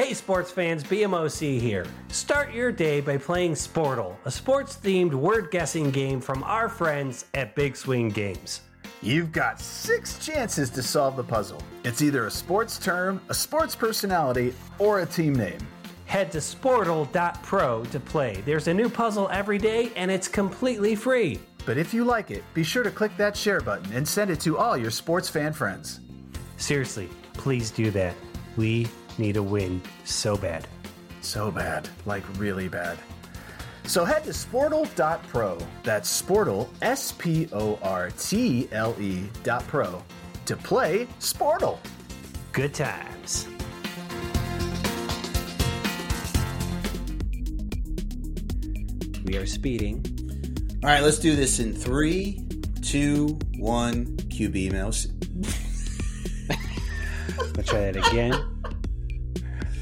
Hey sports fans, BMOC here. Start your day by playing Sportle, a sports themed word guessing game from our friends at Big Swing Games. You've got six chances to solve the puzzle. It's either a sports term, a sports personality, or a team name. Head to sportle.pro to play. There's a new puzzle every day and it's completely free. But if you like it, be sure to click that share button and send it to all your sports fan friends. Seriously, please do that. We need a win so bad. So bad, like really bad. So head to sportle.pro. That's sportle, S P O R T L E dot pro to play Sportle. Good times. We are speeding. All right, let's do this in three, two, one. QB mouse. I'll try that again.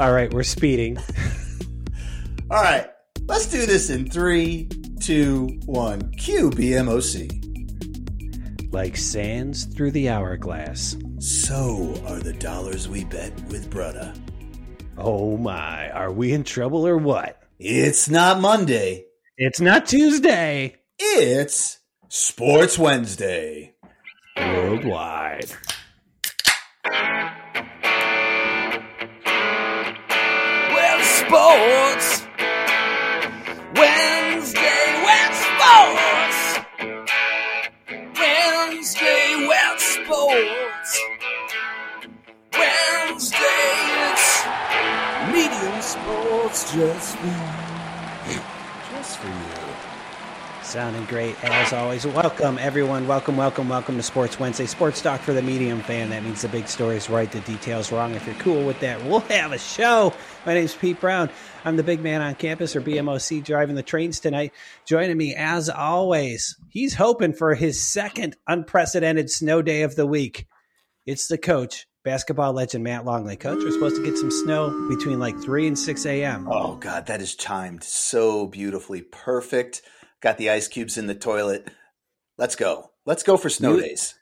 All right, we're speeding. All right, let's do this in three, two, one. QBMOC. Like sands through the hourglass. So are the dollars we bet with brother. Oh my, are we in trouble or what? It's not Monday. It's not Tuesday. It's Sports Wednesday. Worldwide. Sports. Wednesday, wet sports. Wednesday, wet sports. Wednesday, it's medium sports just for Sounding great as always. Welcome, everyone. Welcome, welcome, welcome to Sports Wednesday. Sports Talk for the medium fan. That means the big stories right, the details wrong. If you're cool with that, we'll have a show. My name's Pete Brown. I'm the big man on campus or BMOC driving the trains tonight. Joining me, as always, he's hoping for his second unprecedented snow day of the week. It's the coach, basketball legend Matt Longley. Coach, we're supposed to get some snow between like 3 and 6 a.m. Oh, God, that is timed so beautifully. Perfect. Got the ice cubes in the toilet. Let's go. Let's go for snow You- days.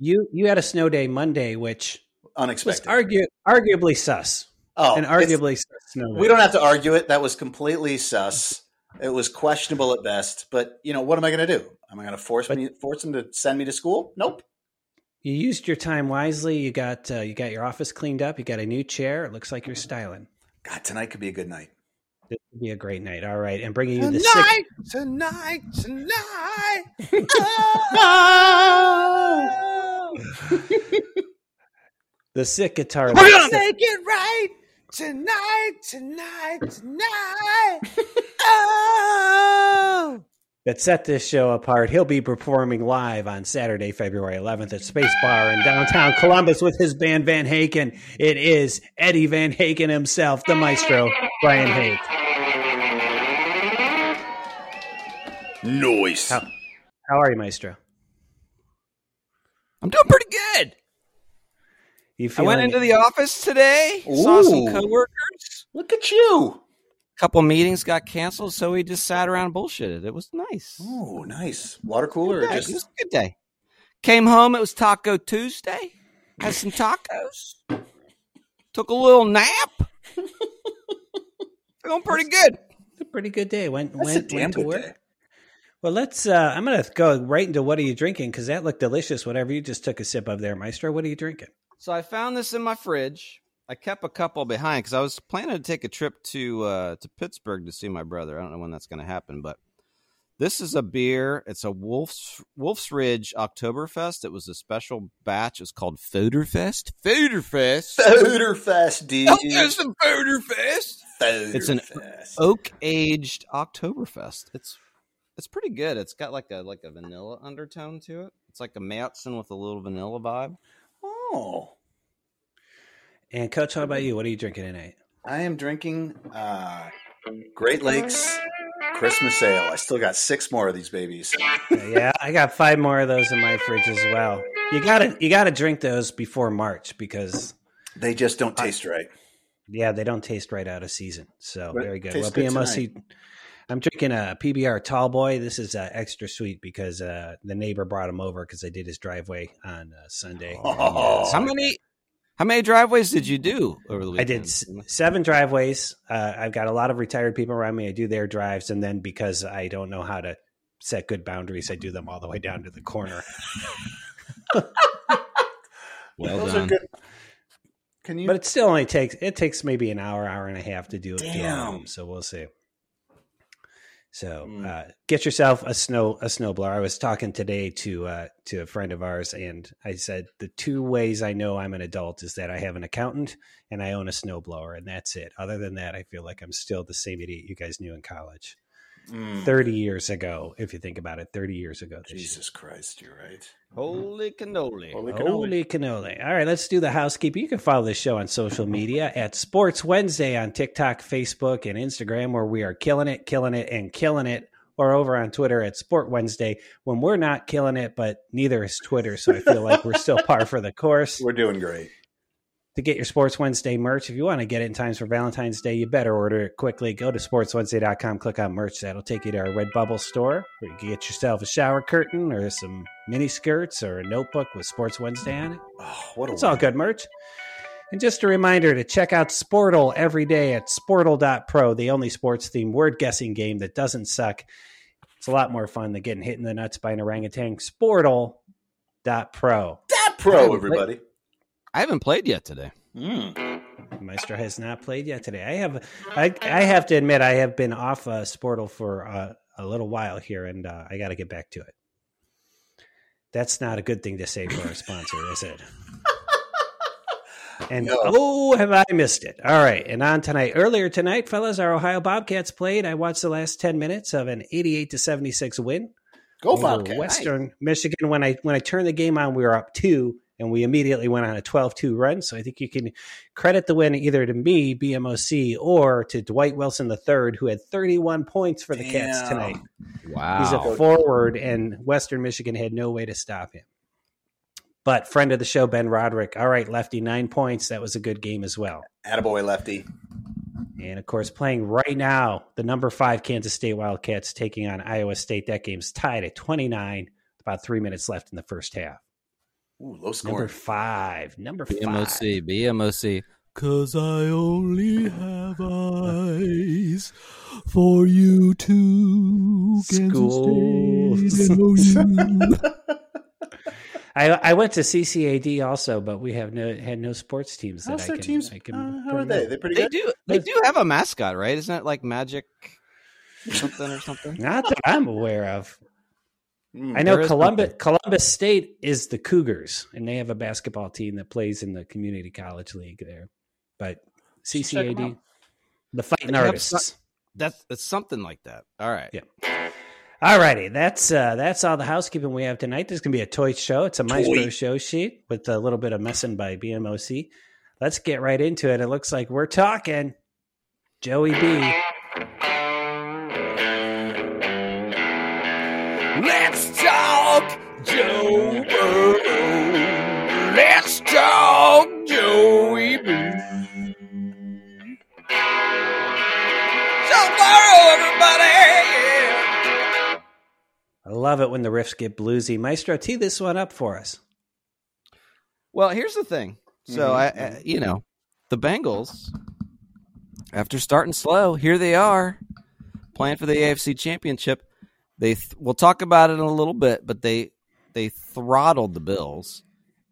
You you had a snow day Monday, which was Unexpected. argu- arguably sus. oh, and arguably sus snow day. we don't have to argue it. That was completely sus. It was questionable at best. But you know, what am I going to do? Am I going to force But- me force them to send me to school? Nope. You used your time wisely. You got uh, you got your office cleaned up. You got a new chair. It looks like you're styling. God, tonight could be a good night. This would be a great night. All right, and bringing you the sick. Tonight, tonight, tonight. The sick guitar. Oh We're gonna make it right tonight, tonight, tonight. Oh. That set this show apart. He'll be performing live on Saturday, February 11th at Space Bar in downtown Columbus with his band Van Haken. It is Eddie Van Haken himself, the maestro, Brian Hake. Noise. How, how are you, maestro? I'm doing pretty good. You I went into the office today, saw some coworkers. Look at you. Couple meetings got canceled, so we just sat around and bullshitted. It was nice. Oh, nice. Water cooler or Good day. just It was a good day. Came home. It was Taco Tuesday. Had some tacos. Took a little nap. Feeling pretty good. a pretty good day. Went That's went, damn went to work. day. Well, let's. Uh, I'm going to go right into what are you drinking because that looked delicious. Whatever you just took a sip of there, Maestro. What are you drinking? So I found this in my fridge. I kept a couple behind because I was planning to take a trip to uh, to Pittsburgh to see my brother. I don't know when that's going to happen, but this is a beer. It's a Wolf's Wolf's Ridge Oktoberfest. It was a special batch. It's called Foderfest. Foderfest. Foderfest, dude. Oh, there's some Foderfest. Foderfest. It's an oak aged Oktoberfest. It's it's pretty good. It's got like a like a vanilla undertone to it. It's like a Märzen with a little vanilla vibe. Oh. And Coach, how about you? What are you drinking tonight? I am drinking uh, Great Lakes Christmas Ale. I still got six more of these babies. yeah, I got five more of those in my fridge as well. You gotta you gotta drink those before March because They just don't taste right. yeah, they don't taste right out of season. So But very good. Well, good BMOC. I'm drinking a PBR Tall Boy. This is uh, extra sweet because uh, the neighbor brought him over because I did his driveway on uh, Sunday. Oh. How many How many driveways did you do over the weekend? I did s- seven driveways. Uh, I've got a lot of retired people around me. I do their drives, and then because I don't know how to set good boundaries, I do them all the way down to the corner. Well Those done. are good. Can you? But it still only takes it takes maybe an hour, hour and a half to do it. do all of Damn. them, so we'll see. So Mm. uh, get yourself a snow a snowblower. I was talking today to uh, to a friend of ours, and I said the two ways I know I'm an adult is that I have an accountant and I own a snowblower, and that's it. Other than that, I feel like I'm still the same idiot you guys knew in college. Mm, Thirty years ago, if you think about it, thirty years ago. this year. Jesus Christ, you're right. Holy cannoli. Holy cannoli. Holy cannoli. All right, let's do the housekeeping. You can follow this show on social media at Sports Wednesday on TikTok, Facebook, and Instagram, where we are killing it, killing it, and killing it. Or over on Twitter at Sport Wednesday when we're not killing it, but neither is Twitter. So I feel like we're still par for the course. We're doing great. To get your Sports Wednesday merch, if you want to get it in times for Valentine's Day, you better order it quickly. Go to sportswednesday.com, click on merch. That'll take you to our Redbubble store where you can get yourself a shower curtain or some mini skirts or a notebook with Sports Wednesday on it. Oh, what a It's all good merch. And just a reminder to check out Sportle every day at sportle.pro, the only sports themed word guessing game that doesn't suck. It's a lot more fun than getting hit in the nuts by an orangutan. Sportle.pro. That pro, everybody. I haven't played yet today. Mm. Maestro has not played yet today. I have, I, I have to admit, I have been off uh, Sportle for uh, a little while here, and uh, I got to get back to it. That's not a good thing to say for a sponsor, is it? And No. oh, have I missed it? All right. And on tonight, earlier tonight, fellas, our Ohio Bobcats played. I watched the last ten minutes of an eighty-eight to seventy-six win Go Bobcats. Western Michigan. When I when I turned the game on, we were up two, and we immediately went on a 12-2 run. So I think you can credit the win either to me, BMOC, or to Dwight Wilson III, who had 31 points for the Cats tonight. Wow. He's a forward, and Western Michigan had no way to stop him. But friend of the show, Ben Roderick. All right, lefty, nine points. That was a good game as well. Attaboy lefty. And of course, playing right now, the number five Kansas State Wildcats taking on Iowa State. That game's tied at 29, about three minutes left in the first half. Ooh, low Number five. Number five. BMOC, BMOC. Cause I only have eyes for you two, Schools. Kansas State and OU. I, I went to CCAD also, but we have no had no sports teams. That How's I their can, teams? I can Uh, how are bring they? up. They pretty they good. do. They do have a mascot, right? Isn't it like Magic something or something? Not that I'm aware of. Mm. I know Columbus something. Columbus State is the Cougars, and they have a basketball team that plays in the community college league there. But Should CCAD, the fighting They have artists. That's it's something like that. All right. Yeah. All righty, that's uh, that's all the housekeeping we have tonight. There's gonna be a toy show. It's a Maestro Toy. show sheet with a little bit of messing by BMOC. Let's get right into it. It looks like we're talking Joey B. Let's talk Joe Burrow. Let's talk Joey B. Joe Burrow, everybody. I love it when the riffs get bluesy. Maestro, tee this one up for us. Well, here's the thing. So Mhm, I, I, you know, the Bengals, after starting slow, here they are playing for the AFC Championship. They th- we'll talk about it in a little bit, but they they throttled the Bills,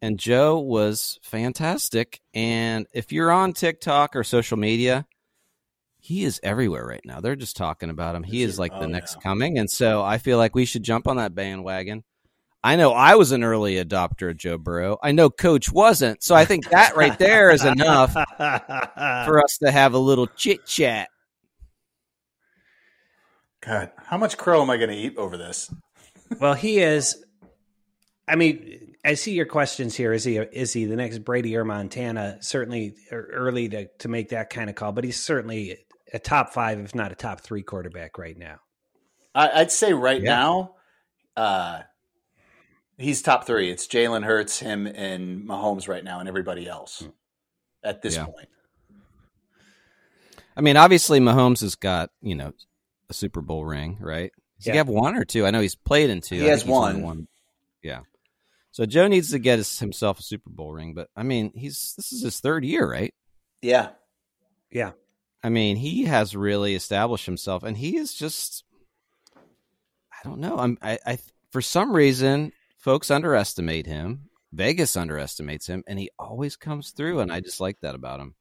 and Joe was fantastic. And if you're on TikTok or social media, he is everywhere right now. They're just talking about him. He Is like the Oh, next yeah. coming, and so I feel like we should jump on that bandwagon. I know I was an early adopter of Joe Burrow. I know Coach wasn't, so I think that right there is enough for us to have a little chit chat. God, how much crow am I going to eat over this? well, he is. I mean, I see your questions here. Is he is he the next Brady or Montana? Certainly er- early to to make that kind of call, but he's certainly a top five, if not a top three quarterback right now. I, I'd say right Yeah. now, uh, he's top three. It's Jalen Hurts, him, and Mahomes right now, and everybody else at this Yeah. point. I mean, obviously Mahomes has got you know a Super Bowl ring, right? Does Yeah. he have one or two? I know he's played in two. He I has think he's won one. Yeah. So Joe needs to get his, himself a Super Bowl ring, but I mean, he's this is his third year, right? Yeah. Yeah. I mean, he has really established himself, and he is just. I don't know. I'm. I. I for some reason, folks underestimate him. Vegas underestimates him, and he always comes through, and I just like that about him.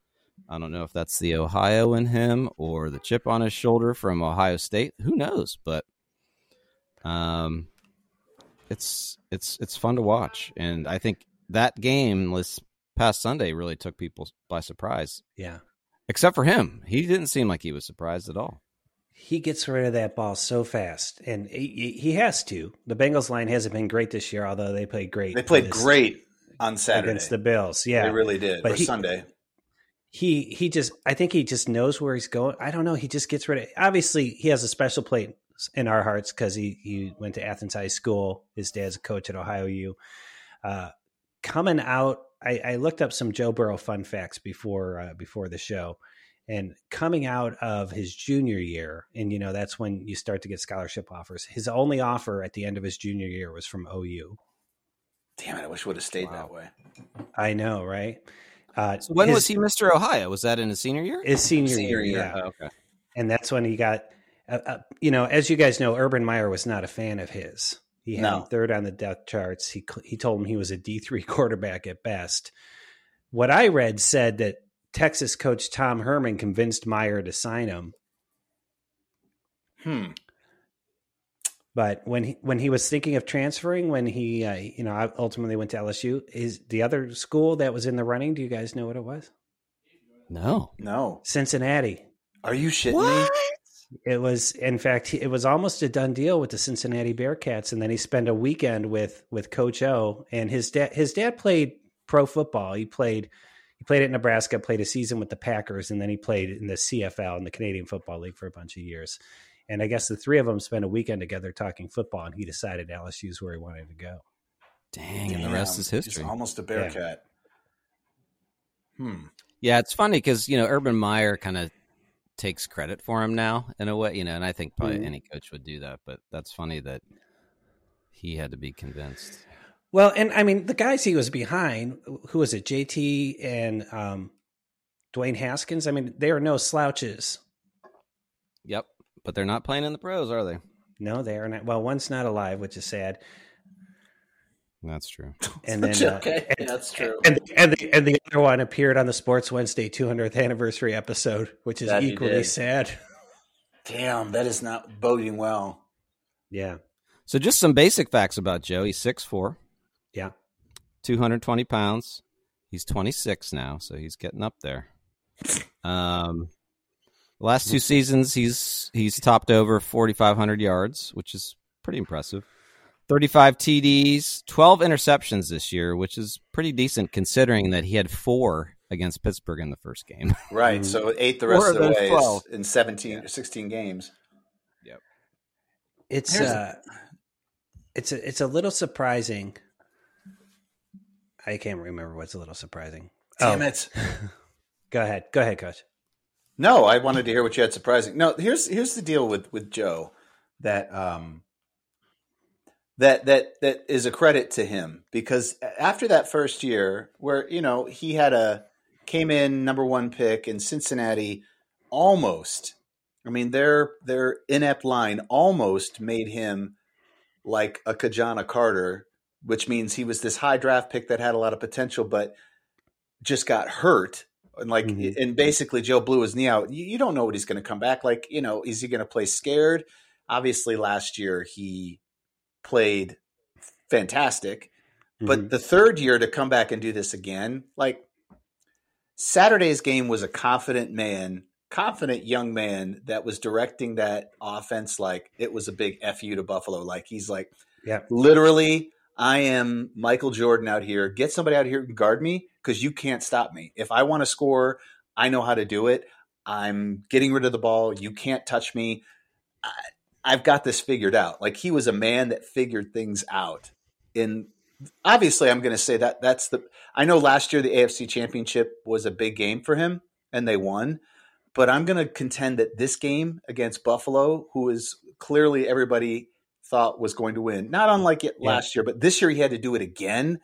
I don't know if that's the Ohio in him or the chip on his shoulder from Ohio State. Who knows? But um, it's it's it's fun to watch, and I think that game this past Sunday really took people by surprise. Yeah. Except for him, he didn't seem like he was surprised at all. He gets rid of that ball so fast, and he, he has to. The Bengals line hasn't been great this year, although they played great. They played this- great on Saturday. against the Bills. Yeah, They really did. But or he- Sunday. He he just I think he just knows where he's going. I don't know. He just gets rid of. Obviously, he has a special place in our hearts because he he went to Athens High School. His dad's a coach at Ohio U. Uh, coming out, I, I looked up some Joe Burrow fun facts before uh, before the show, and coming out of his junior year, and you know that's when you start to get scholarship offers. His only offer at the end of his junior year was from OU. Damn it! I wish it would have stayed Wow. that way. I know, right? Uh, So when his- was he Mr. Ohio? Was that in his senior year? His senior, Senior year, year. yeah. Oh, okay. and that's when he got uh, uh, you know as you guys know urban meyer was not a fan of his he had No. him third on the depth charts he he told him he was a d3 quarterback at best what i read said that texas coach tom herman convinced meyer to sign him Hmm. But when he when he was thinking of transferring when he uh, you know ultimately went to lsu is the other school that was in the running do you guys know what it was No. No. cincinnati Are you shitting me? It was, in fact, it was almost a done deal with the Cincinnati Bearcats, and then he spent a weekend with with Coach O and his dad. His dad played pro football. He played he played at Nebraska, played a season with the Packers, and then he played in the CFL in the Canadian Football League for a bunch of years. And I guess the three of them spent a weekend together talking football, and he decided LSU is where he wanted to go. Dang, and the rest Damn, is he's history. almost a Bearcat. Hmm. Yeah, it's funny because you know Urban Meyer kind of takes credit for him now in a way, you know, and I think probably Mhm. any coach would do that. But that's funny that he had to be convinced. Well, and I mean the guys he was behind, who was it, JT and um, Dwayne Haskins. I mean, they are no slouches. Yep, but they're not playing in the pros, are they? No, they are not. Well, one's not alive, which is sad. That's true. And then, uh, okay, and, that's true. and and the, and the other one appeared on the Sports Wednesday 200th anniversary episode, which is That equally sad. Damn, that is not boding well. Yeah, So just some basic facts about Joe. He's 6'4", yeah. 220 pounds. He's 26 now, so he's getting up there. Um, the last two seasons, he's he's topped over 4,500 yards, which is pretty impressive. 35 TDs, 12 interceptions this year, which is pretty decent considering that he had four against Pittsburgh in the first game. Right. Mhm. So eight the rest of the way 12. in 17 or 16 games. Yep. It's Here's uh, it's a, it's a little surprising. I can't remember what's a little surprising. Damn Oh, it. Go ahead, go ahead, Coach. No, I wanted to hear what you had surprising. No, here's here's the deal with with Joe that um that that that is a credit to him because after that first year where you know he had a came in number 1 pick in Cincinnati almost I mean their their inept line almost made him like a Ki-Jana Carter which means he was this high draft pick that had a lot of potential but just got hurt and like Mhm. and basically Joe blew his knee out. You, you don't know what he's going to come back like. You know, is he going to play scared? Obviously, last year he played fantastic, but Mhm. the third year to come back and do this again, like Saturday's game was a confident man, confident young man that was directing that offense like it was a big fu to Buffalo. Like he's like, yeah, literally i am michael jordan out here get somebody out here can guard me because you can't stop me. If i want to score i know how to do it. I'm getting rid of the ball. You can't touch me. I, i've got this figured out. Like he was a man that figured things out. And obviously i'm going to say that that's the i know last year the afc championship was a big game for him and they won. But i'm going to contend that this game against buffalo who is clearly everybody thought was going to win, not unlike it Yeah. last year, but this year he had to do it again.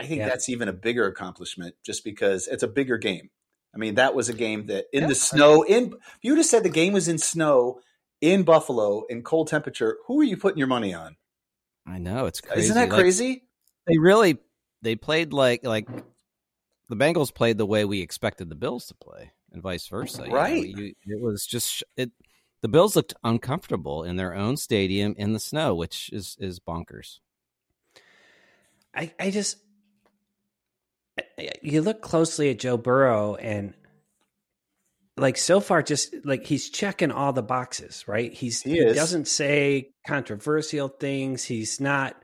I think Yeah. that's even a bigger accomplishment just because it's a bigger game. I mean, that was a game that in Yeah. the snow, in if you would have said the game was in snow in Buffalo in cold temperature, who are you putting your money on? I know it's crazy. Isn't that Like, crazy? they really they played like like the Bengals played the way we expected the Bills to play, and vice versa. you know? Right. You- it was just it. The Bills looked uncomfortable in their own stadium in the snow, which is is bonkers. I, I just you look closely at Joe Burrow and like so far just like he's checking all the boxes, right? He's He he, doesn't say controversial things. He's not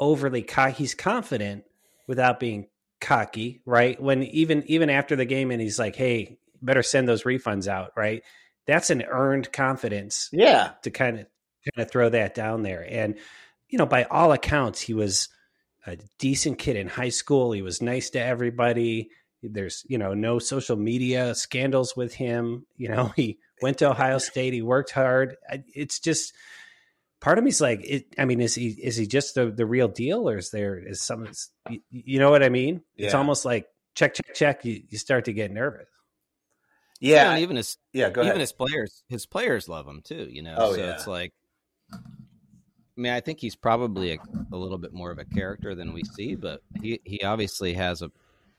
overly cocky. He's confident without being cocky, right? When even even after the game and he's like, "Hey, better send those refunds out," right? That's an earned confidence Yeah. to kind of kind of throw that down there. And you know, by all accounts, he was a decent kid in high school. He was nice to everybody. There's you know no social media scandals with him. You know, he went to Ohio State. He worked hard. It's just part of me's like, it, I mean, is he is he just the the real deal, or is there is some you, you know what I mean? It's Yeah. almost like check check check. You, you start to get nervous. Yeah, Yeah. and even his Yeah. Go even ahead. his players his players love him too. You know, Oh, so yeah. it's like. I mean, I think he's probably a, a little bit more of a character than we see, but he, he obviously has a,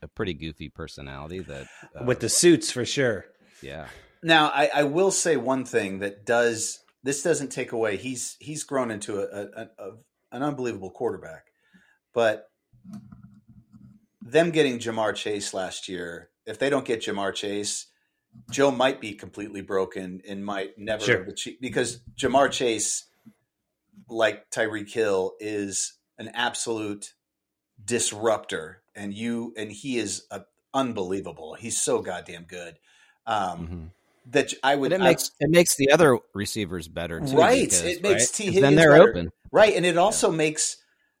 a pretty goofy personality that uh, with the suits for sure. yeah Now, I, I will say one thing that does this doesn't take away. He's he's grown into a, a, a an unbelievable quarterback, but them getting Ja'Marr Chase last year, if they don't get Ja'Marr Chase, Joe might be completely broken and might never Sure. achieve because Ja'Marr Chase, like Tyreek Hill, is an absolute disruptor, and you and he is a, unbelievable. He's so goddamn good. Um, Mhm. that I would But it I- makes it makes the other receivers better too. Right. because, It makes right? Tee Higgins then they're better. open. right, and it also makes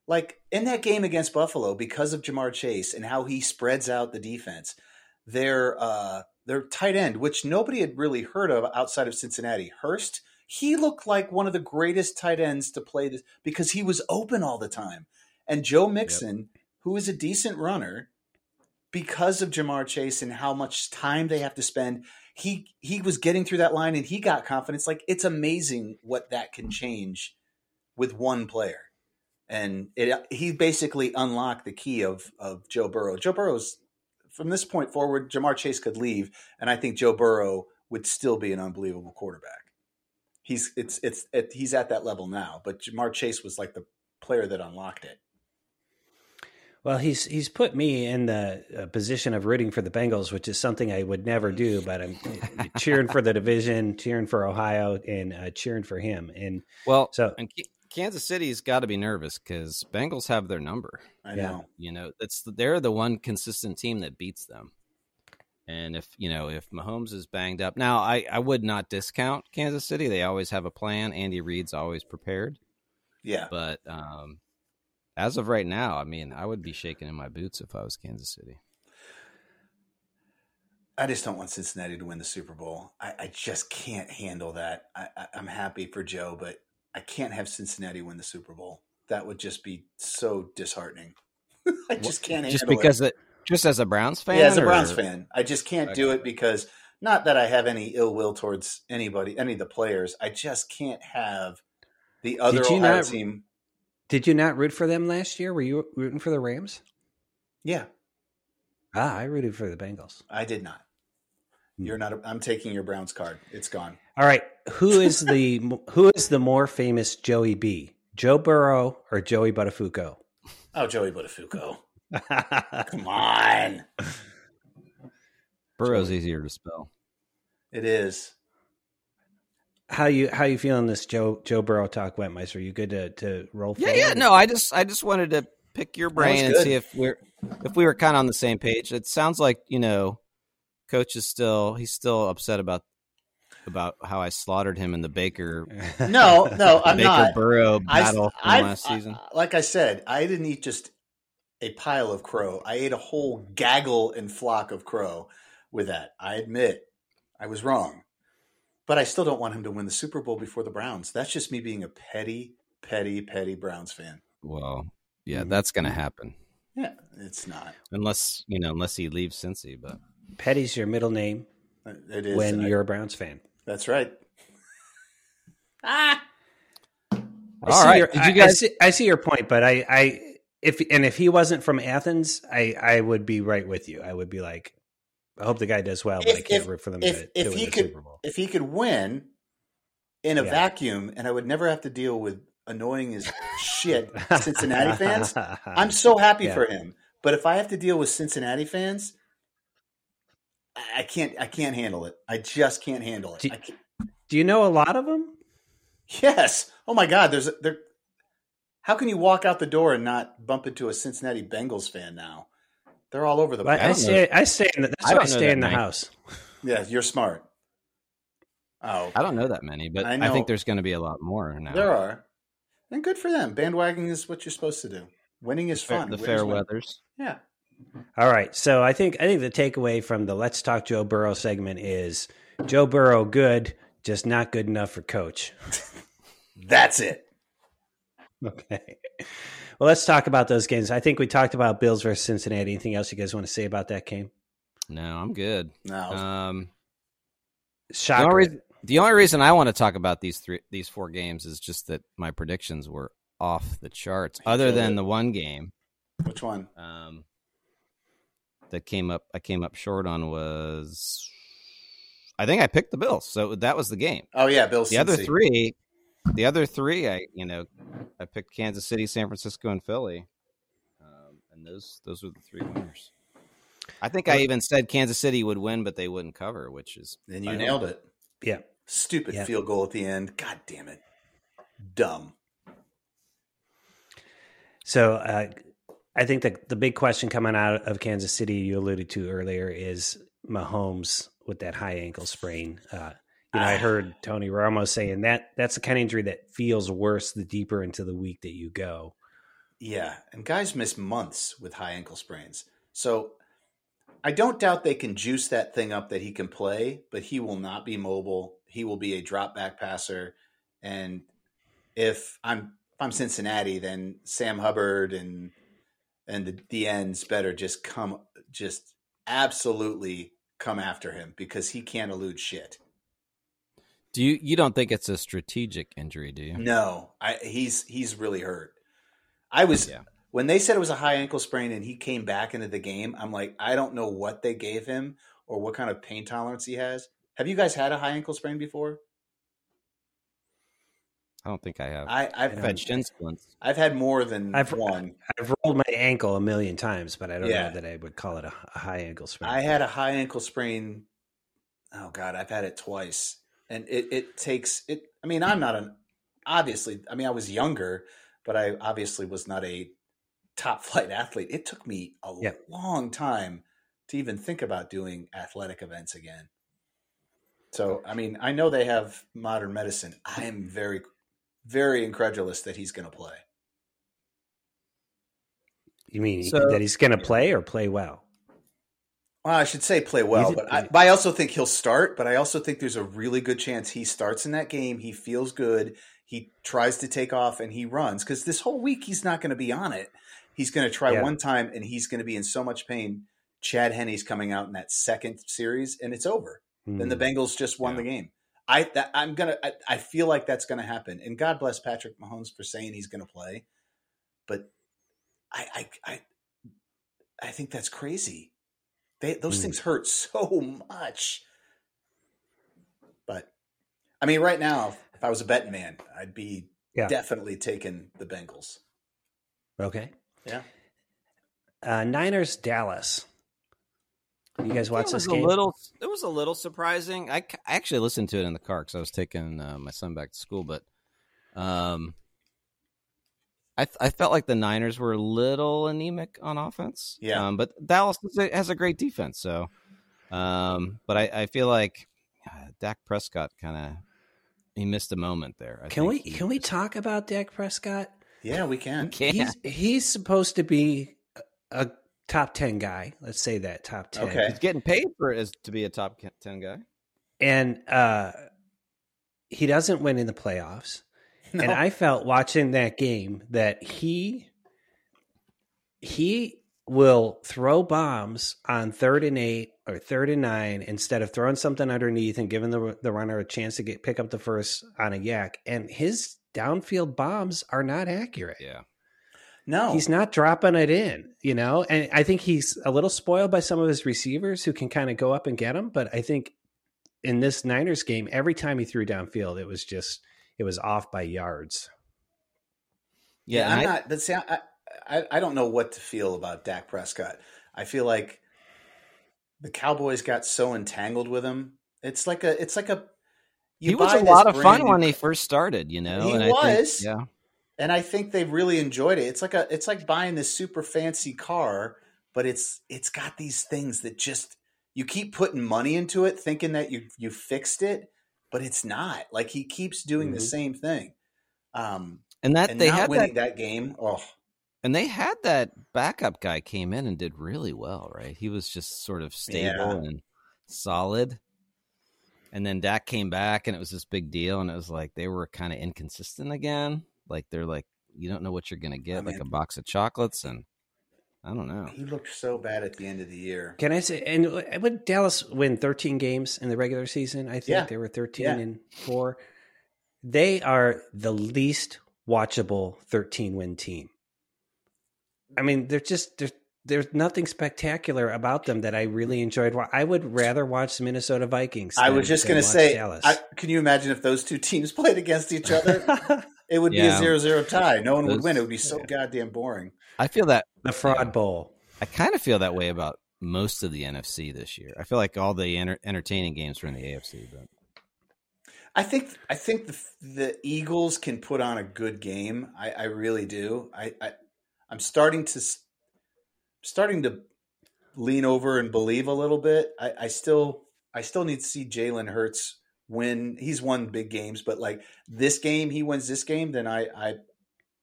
like in that game against Buffalo because of Ja'Marr Chase and how he spreads out the defense. Their uh, their tight end, which nobody had really heard of outside of Cincinnati, Hurst. He looked like one of the greatest tight ends to play this because he was open all the time. And Joe Mixon, who is a decent runner, because of Ja'Marr Chase and how much time they have to spend, he he was getting through that line and he got confidence. Like it's amazing what that can change with one player. And it he basically unlocked the key of of Joe Burrow. Joe Burrow's from this point forward, Ja'Marr Chase could leave, and I think Joe Burrow would still be an unbelievable quarterback. He's it's it's it, he's at that level now, but Ja'Marr Chase was like the player that unlocked it. Well, he's he's put me in the uh, position of rooting for the Bengals, which is something I would never do. But I'm cheering for the division, cheering for Ohio, and uh, cheering for him. And Well, so, and K- Kansas City's got to be nervous because Bengals have their number. I know. You know, that's they're the one consistent team that beats them. And if you know if Mahomes is banged up, now I I would not discount Kansas City. They always have a plan. Andy Reid's always prepared. Yeah. But um, as of right now, I mean, I would be shaking in my boots if I was Kansas City. I just don't want Cincinnati to win the Super Bowl. I, I just can't handle that. I, I'm happy for Joe, but I can't have Cincinnati win the Super Bowl. That would just be so disheartening. I just can't handle Just it. because it, just as a Browns fan, yeah, as a or- Browns fan, I just can't do it because not that I have any ill will towards anybody, any of the players. I just can't have the other Ohio not- team. did you not root for them last year? Were you rooting for the Rams? Yeah, Ah, I rooted for the Bengals. I did not. Hmm. You're not. A, I'm taking your Browns card. It's gone. All right, who is the who is the more famous Joey B? Joe Burrow or Joey Buttafuoco? Oh, Joey Buttafuoco. Come on. Burrow's easier to spell. It is. how you how you feeling this Joe Joe Burrow talk went, Meister? Are you good to to roll? Yeah, forward? yeah. No, I just I just wanted to pick your brain and see if we're if we were kind of on the same page. It sounds like you know, coach is still he's still upset about about how I slaughtered him in the Baker No, no, I'm Baker not. Burrow I- battle from I've- last season. I- like I said, I didn't eat just a pile of crow. I ate a whole gaggle and flock of crow with that. I admit I was wrong. But I still don't want him to win the Super Bowl before the Browns. That's just me being a petty, petty, petty Browns fan. Well, yeah, Mhm. that's going to happen Yeah, it's not. unless you know unless he leaves Cincy. But Petty's your middle name It is. when I- you're a Browns fan. that's right. Ah, I All. Your, Did you guys- I see, I see your point, but I, I, if and if he wasn't from Athens, I, I would be right with you. I would be like, I hope the guy does well, but I can't if- root for them if to, if to win he the could Super Bowl. if he could win in a Yeah. vacuum, and I would never have to deal with annoying as shit Cincinnati fans, I'm so happy Yeah. for him. But if I have to deal with Cincinnati fans, I can't. I can't handle it. I just can't handle it. Do- Do you know a lot of them? yes. Oh my God. There's there. How can you walk out the door and not bump into a Cincinnati Bengals fan now? They're all over the I, place. I don't stay. I stay in the. That's I why I stay in the many. house. Yeah, you're smart. Oh, I don't know that many, but I I, think there's going to be a lot more now. there are, and good for them. Bandwagoning is what you're supposed to do. Winning is Fair- fun. the Winners fair win. weathers. Yeah. All right. So I think I think the takeaway from the Let's Talk Joe Burrow segment is Joe Burrow good, just not good enough for coach. That's it. Okay. Well, let's talk about those games. I think we talked about Bills versus Cincinnati. Anything else you guys want to say about that game? No, I'm good. No. Um, the, only reason, the only reason I want to talk about these three, these four games is just that my predictions were off the charts. Other than it. the one game Which one? um, that came up, I came up short on was, I think I picked the Bills, so that was the game. Oh yeah, Bills. The other three, the other three, I you know, I picked Kansas City, San Francisco, and Philly, um, and those those were the three winners. I think I even said Kansas City would win, but they wouldn't cover, which is Then you nailed it. Yeah. Stupid Yeah. field goal at the end. God damn it. Dumb. So uh, I think the the big question coming out of Kansas City, you alluded to earlier, is Mahomes with that high ankle sprain. Uh, you know, I Ah. heard Tony Romo saying that that's the kind of injury that feels worse the deeper into the week that you go. Yeah, and guys miss months with high ankle sprains. So I don't doubt they can juice that thing up that he can play, but he will not be mobile. He will be a drop back passer. And if I'm if I'm Cincinnati, then Sam Hubbard and and the, the ends better just come just absolutely come after him because he can't elude shit. Do you you don't think it's a strategic injury, do you? No, I, he's he's really hurt. I was Yeah. when they said it was a high ankle sprain and he came back into the game. I'm like, I don't know what they gave him or what kind of pain tolerance he has. Have you guys had a high ankle sprain before? I don't think I have. I, I've I've had shin splints. I've had more than I've- one. I've rolled my ankle a million times, but I don't Yeah. know that I would call it a, a high ankle sprain. I had a high ankle sprain. Oh God, I've had it twice, and it it takes it. I mean, I'm not an obviously. I mean, I was younger, but I obviously was not a top flight athlete. It took me a Yeah. long time to even think about doing athletic events again. So, I mean, I know they have modern medicine. I am very, very incredulous that he's going to play. you mean So- that he's going to play or play well? Well, I should say play well, but I, but I also think he'll start. But I also think there's a really good chance he starts in that game. He feels good. He tries to take off and he runs because this whole week he's not going to be on it. He's going to try Yeah. one time and he's going to be in so much pain. Chad Henne's coming out in that second series and it's over. Then the Hmm. Bengals just won Yeah. the game. I that, I'm gonna. I, I feel like that's going to happen. And God bless Patrick Mahomes for saying he's going to play, but I I I, I think that's crazy. They, those Hmm. things hurt so much. But I mean, right now, if I was a betting man, I'd be Yeah. definitely taking the Bengals. Okay. Yeah. Uh, Niners Dallas. You guys watch it this game? a little. It was a little surprising. I, I actually listened to it in the car because I was taking uh, my son back to school, but um, I th- I felt like the Niners were a little anemic on offense. Yeah. um, but Dallas has a, has a great defense. So, um, but I, I feel like uh, Dak Prescott kind of he missed a moment there. I can we think he can we just- talk about Dak Prescott? Yeah, we can. Can't. He's he's supposed to be a- a top ten guy. Let's say that top ten. Okay. He's getting paid for as to be a top ten guy. and uh, he doesn't win in the playoffs. No. And I felt watching that game that he he will throw bombs on third and eight or third and nine instead of throwing something underneath and giving the the runner a chance to get pick up the first on a YAC. And his downfield bombs are not accurate. Yeah. no, He's not dropping it in, you know. And I think he's a little spoiled by some of his receivers who can kind of go up and get him. But I think in this Niners game, every time he threw downfield, it was just it was off by yards. Yeah. Yeah, I'm I- not. But see, I, I I don't know what to feel about Dak Prescott. I feel like the Cowboys got so entangled with him. It's like a. It's like a. you he was a lot of fun new- when he first started, you know. He and I think- was. yeah. and I think they really enjoyed it. It's like a. It's like buying this super fancy car, but it's it's got these things that just you keep putting money into it, thinking that you you fixed it, but it's not. Like he keeps doing the Mhm. same thing. Um, And that and they had winning that, that game. Oh, and they had that backup guy came in and did really well, right? He was just sort of stable Yeah. and solid. And then Dak came back and it was this big deal and it was like they were kind of inconsistent again. Like they're like you don't know what you're going to get, like mean- a box of chocolates and I don't know. he looked so bad at the end of the year. Can I say? And would Dallas win 13 games in the regular season? I think Yeah. they were 13 Yeah. and four. They are the least watchable 13 win team. I mean, they're just there's there's nothing spectacular about them that I really enjoyed. I would rather watch the Minnesota Vikings. I was just going to say, Dallas. I, can you imagine if those two teams played against each other? It would be a zero-zero tie. No one would win. It would be so goddamn boring. I feel that the fraud bowl. I kind of feel that way about most of the NFC this year. I feel like all the enter- entertaining games were in the AFC, but I think I think the the Eagles can put on a good game. I, I really do. I, I I'm starting to starting to lean over and believe a little bit. I, I still I still need to see Jalen Hurts win. He's won big games, but like this game, he wins this game, then I I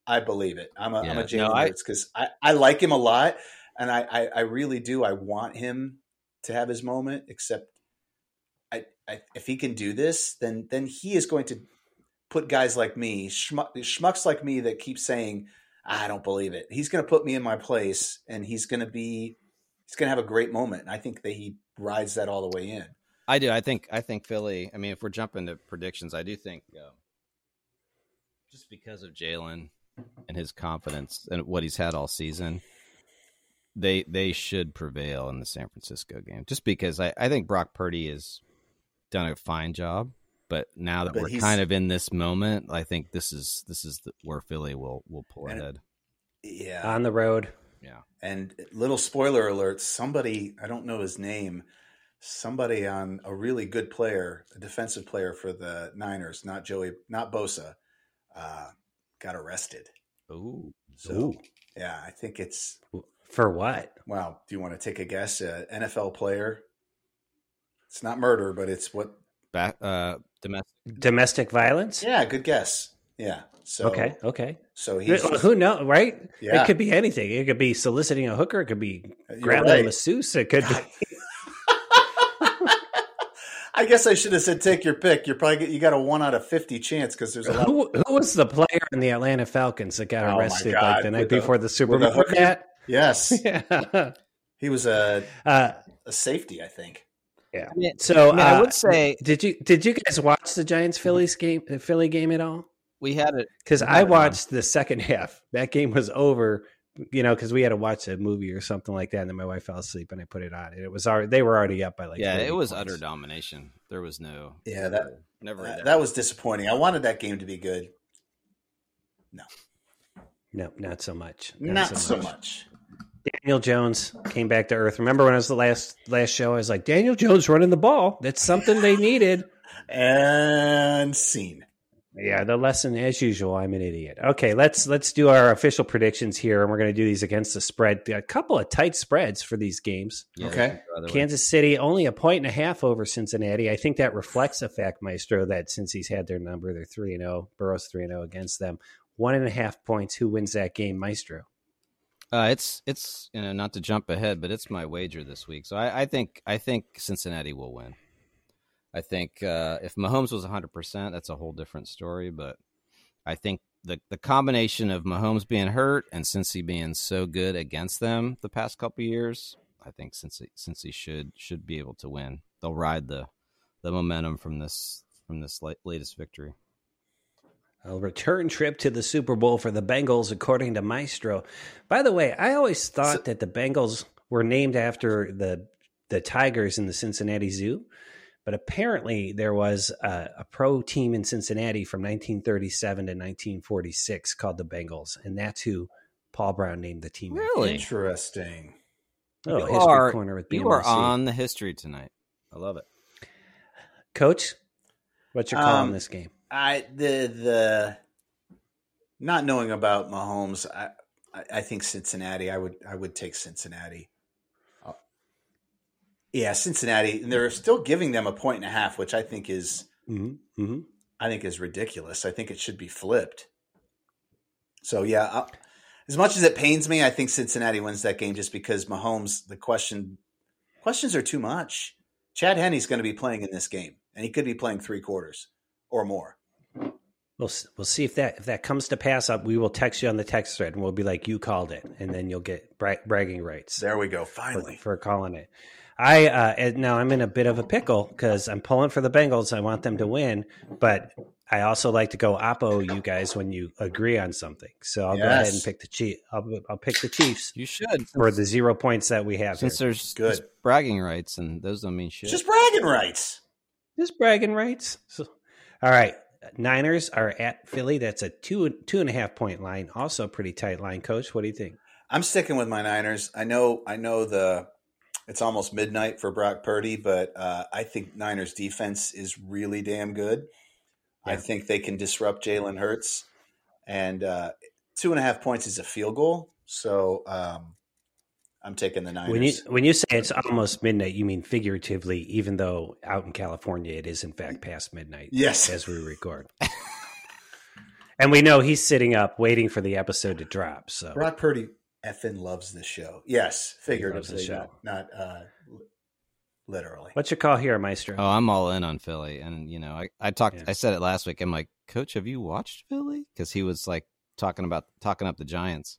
I believe it. I'm a am Yeah. a Jalen I- Hurts because I, I like him a lot, and I, I I really do. I want him to have his moment. Except, I, I if he can do this, then then he is going to put guys like me, schmuck, schmucks like me that keep saying I don't believe it. He's going to put me in my place, and he's going to be he's going to have a great moment. And I think that he rides that all the way in. I do. I think. I think Philly. I mean, if we're jumping to predictions, I do think uh, just because of Jalen and his confidence and what he's had all season, they they should prevail in the San Francisco game. Just because I, I think Brock Purdy has done a fine job, but now that But we're kind of in this moment, I think this is this is the, where Philly will will pull And- ahead. Yeah, on the road. Yeah. And little spoiler alert: somebody I don't know his name, somebody on a really good player, a defensive player for the Niners, not Joey, not Bosa, uh, got arrested. Ooh. So Ooh. yeah, I think it's For what? wow. Do you want to take a guess? Uh, NFL player. It's not murder, but it's what? Back, uh, domestic. Domestic violence? Yeah, good guess. Yeah. So Okay, okay. So he's Well, Who knows, right? Yeah. It could be anything. It could be soliciting a hooker. It could be grabbing right. a masseuse. It could be. I guess I should have said take your pick. You're probably you got a one out of fifty chance because there's a lot. Who, who was the player in the Atlanta Falcons that got Oh, arrested like the night with before the Super Bowl? Yes, Yeah. he was a, Uh, a safety, I think. yeah. I mean, So I, mean, I uh, would say did you did you guys watch the Giants Phillies game the Philly game at all? we had it. Because I had it on. watched the second half. That game was over. You know, because we had to watch a movie or something like that, and then my wife fell asleep, and I put it on, and it was already they were already up by like yeah, it was points. utter domination. There was no. Yeah, that never. that, that was disappointing. I wanted that game to be good. No, no, not so much. Not, so, much. Daniel Jones came back to earth. Remember when I was the last last show? I was like, Daniel Jones running the ball. That's something they needed. And scene. Yeah, the lesson as usual. I'm an idiot. Okay, let's let's do our official predictions here, and we're going to do these against the spread. A couple of tight spreads for these games. Yeah, Okay. by the way. Kansas City only a point and a half over Cincinnati. I think that reflects the fact, Maestro, that since he's had their number, they're three and zero. Burrow's three and zero against them. One and a half points. Who wins that game, Maestro? Uh, it's it's you know not to jump ahead, but it's my wager this week. So I, I think I think Cincinnati will win. I think uh, if Mahomes was 100, percent that's a whole different story. But I think the the combination of Mahomes being hurt and Cincy being so good against them the past couple years, I think Cincy Cincy should should be able to win. They'll ride the the momentum from this from this latest victory. A return trip to the Super Bowl for the Bengals, according to Maestro. By the way, I always thought so, that the Bengals were named after the the tigers in the Cincinnati Zoo, but apparently there was a, a pro team in Cincinnati from 1937 to 1946 called the Bengals, and that's who Paul Brown named the team. Really interesting. Oh, you history are, corner with BMC. You are on the history tonight. I love it, Coach. What's your call Um, on this game? I the the not knowing about Mahomes, I, I I think Cincinnati. I would I would take Cincinnati. Uh, Yeah, Cincinnati, and they're still giving them a point and a half, which I think is Mm-hmm. Mm-hmm. I think is ridiculous. I think it should be flipped. So yeah, i as much as it pains me, I think Cincinnati wins that game just because Mahomes. The question questions are too much. Chad Henne's going to be playing in this game, and he could be playing three quarters or more. We'll we'll see if that if that comes to pass. Up, we will text you on the text thread, and we'll be like, "You called it," and then you'll get bra- bragging rights There we go. for, Finally, for calling it. I uh, now I'm in a bit of a pickle because I'm pulling for the Bengals. I want them to win, but I also like to go oppo you guys when you agree on something. So I'll go ahead and pick the Chief. I'll, I'll pick the Chiefs you should. for the zero points that we have. Since here. there's Good. there's bragging rights, and those don't mean shit. just bragging rights. Just bragging rights. So, all right. Niners are at Philly. That's a two two and a half point line. Also a pretty tight line, coach. What do you think? I'm sticking with my Niners. I know, I know the it's almost midnight for Brock Purdy, but uh, I think Niners defense is really damn good. I think they can disrupt Jalen Hurts, and uh, two and a half points is a field goal. So um, I'm taking the Niners. When you when you say it's almost midnight, you mean figuratively, even though out in California it is in fact past midnight yes, as we record. and we know he's sitting up waiting for the episode to drop. So Brock Purdy effing loves this show. Yes, figuratively, the show. not, not uh, literally. what's your call here, Maestro? Oh, I'm all in on Philly, and you know, I I talked, Yeah. I said it last week. I'm like, Coach, have you watched Philly? Because he was like talking about talking up the Giants,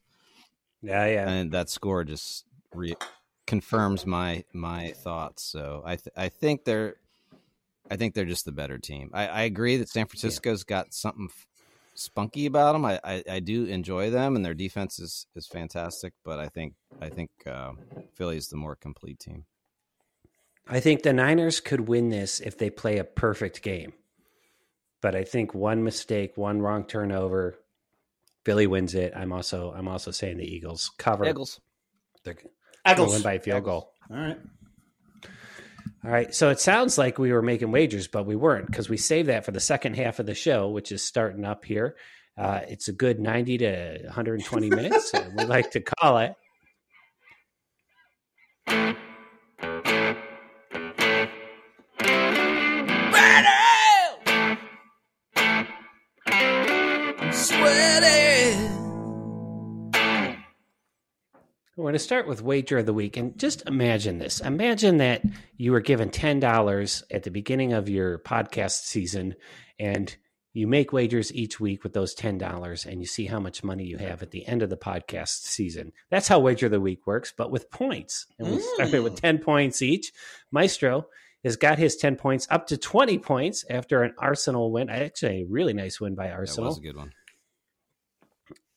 yeah, yeah. and that score just re- confirms my my thoughts. So I th- I think they're I think they're just the better team. I, I agree that San Francisco's got something f- spunky about them. I, I, I do enjoy them, and their defense is, is fantastic. But I think I think uh, Philly's the more complete team. I think the Niners could win this if they play a perfect game. But I think one mistake, one wrong turnover, Philly wins it. I'm also I'm also saying the Eagles cover. Eagles. They're gonna Eagles. win by a field Eagles. goal. All right. All right. So it sounds like we were making wagers, but we weren't because we saved that for the second half of the show, which is starting up here. Uh, it's a good 90 to 120 minutes. we like to call it. We're going to start with wager of the week. And just imagine this. Imagine that you were given $10 at the beginning of your podcast season and you make wagers each week with those $10 and you see how much money you have at the end of the podcast season. That's how wager of the week works, but with points. And we started with mm. 10 points each. Maestro has got his 10 points up to 20 points after an Arsenal win. Actually, a really nice win by Arsenal. That was a good one.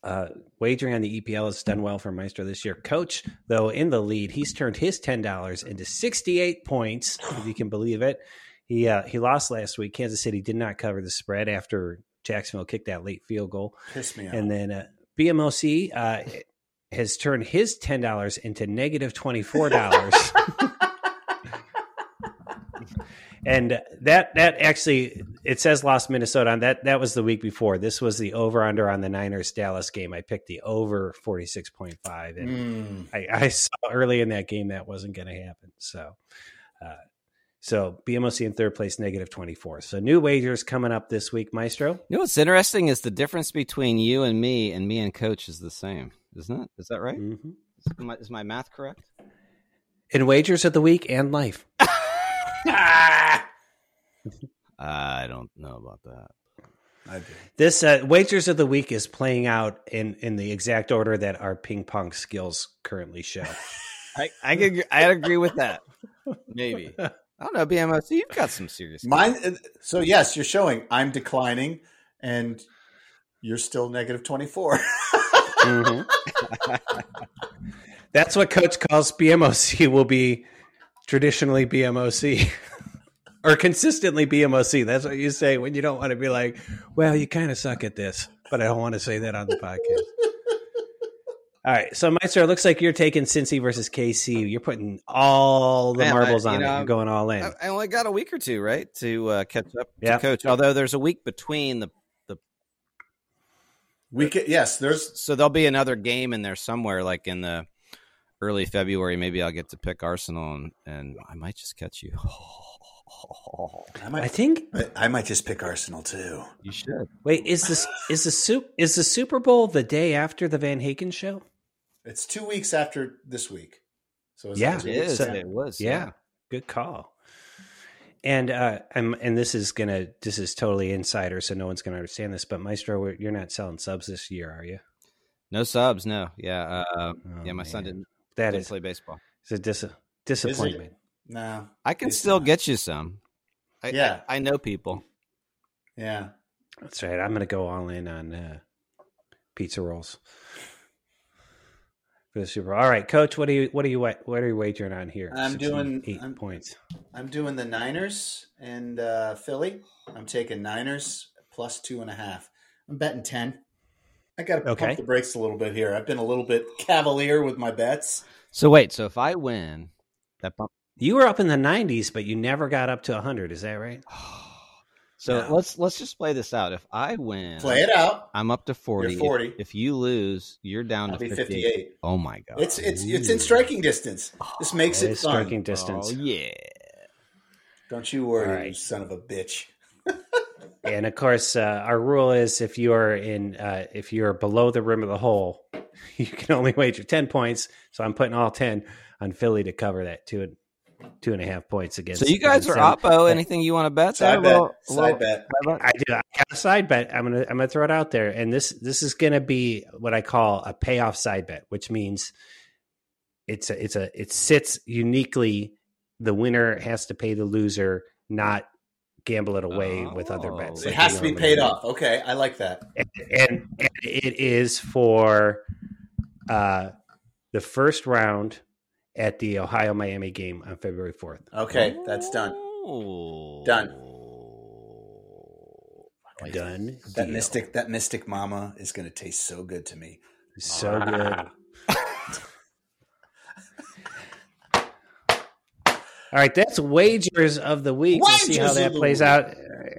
Uh, wagering on the EPL has done well for Meister this year. Coach, though, in the lead, he's turned his ten dollars into sixty-eight points, if you can believe it. He uh, he lost last week. Kansas City did not cover the spread after Jacksonville kicked that late field goal, Piss me off. and then uh, BMOC uh, has turned his ten dollars into negative twenty-four dollars. and that that actually it says lost Minnesota on that that was the week before. This was the over under on the Niners Dallas game. I picked the over forty six point five, and Mm. I, I saw early in that game that wasn't going to happen. So, uh, so BMOC in third place, negative twenty four. So new wagers coming up this week, Maestro. You know what's interesting is the difference between you and me and me and Coach is the same, isn't it? Is that right? Mm-hmm. Is my, is my math correct? In wagers of the week and life. Ah! I don't know about that. I do. This uh, wagers of the week is playing out in in the exact order that our ping pong skills currently show. I I could agree, I'd agree with that. Maybe I don't know. BMOC, you've got some serious. Mine. uh, So yes, you're showing I'm declining, and you're still negative twenty four. Mhm. That's what Coach calls BMOC will be traditionally BMOC or consistently BMOC. That's what you say when you don't want to be like, well, you kind of suck at this, but I don't want to say that on the podcast. All right, so Meister, it looks like you're taking Cincy versus KC. You're putting all the Man, I- marbles you on it. You're going all in. I, I only got a week or two, right, to uh, catch up Yeah. to coach. Although there's a week between the, we could, yes, there's so there'll be another game in there somewhere, like in the early February. Maybe I'll get to pick Arsenal, and, and I might just catch you. I I think. I might just pick Arsenal too. You should. Wait, is this is the soup is the Super Bowl the day after the Van Haken show? It's two weeks after this week. So it's Yeah, two It weeks is. after. It was. Yeah, good call. And uh, I'm and this is gonna this is totally insider, so no one's gonna understand this. But Maestro, you're not selling subs this year, are you? No subs. No. Yeah. Uh, Oh, yeah. My son didn't, That didn't is play baseball. it's a dis- disappointment. No. I can still not. get you some. I, Yeah. I, I know people. Yeah. That's right. I'm gonna go all in on uh, pizza rolls for the Super. Bowl. All right, Coach. What are you what are you what are you wagering on here? I'm doing- 68 I'm- points. I'm doing the Niners and uh, Philly. I'm taking Niners plus two and a half. I'm betting ten. I got to Okay. pump the brakes a little bit here. I've been a little bit cavalier with my bets. So wait. So if I win, that bump. You were up in the 90s, but you never got up to 100. Is that right? So No. let's let's just play this out. If I win, Play it out. I'm up to 40. You're 40. If, if you lose, you're down I'll to be 58. 58. Oh my god. It's it's it's in striking distance. This makes oh, It it is fun. striking distance. Oh yeah. Don't you worry, All you son of a bitch. And of course, uh, our rule is if you are in, uh, if you're below the rim of the hole, you can only wager ten points. So I'm putting all ten on Philly to cover that two and two and a half points against. So you guys are them. oppo. Anything you want to bet? Side bet. Little- Side little- bet. I do. I got a side bet. I'm gonna I'm gonna throw it out there, and this this is gonna be what I call a payoff side bet, which means it's a it's a it sits uniquely. The winner has to pay the loser, not gamble it away with other Oh. bets. It has to be paid off. Okay, I like that. and, and, and it is for uh, the first round at the Ohio Miami game on February fourth. Okay, that's done. Ooh. Done. Done. That deal. mystic, that mystic mama is going to taste so good to me. so good. All right, that's wagers of the week. We'll see how that plays out.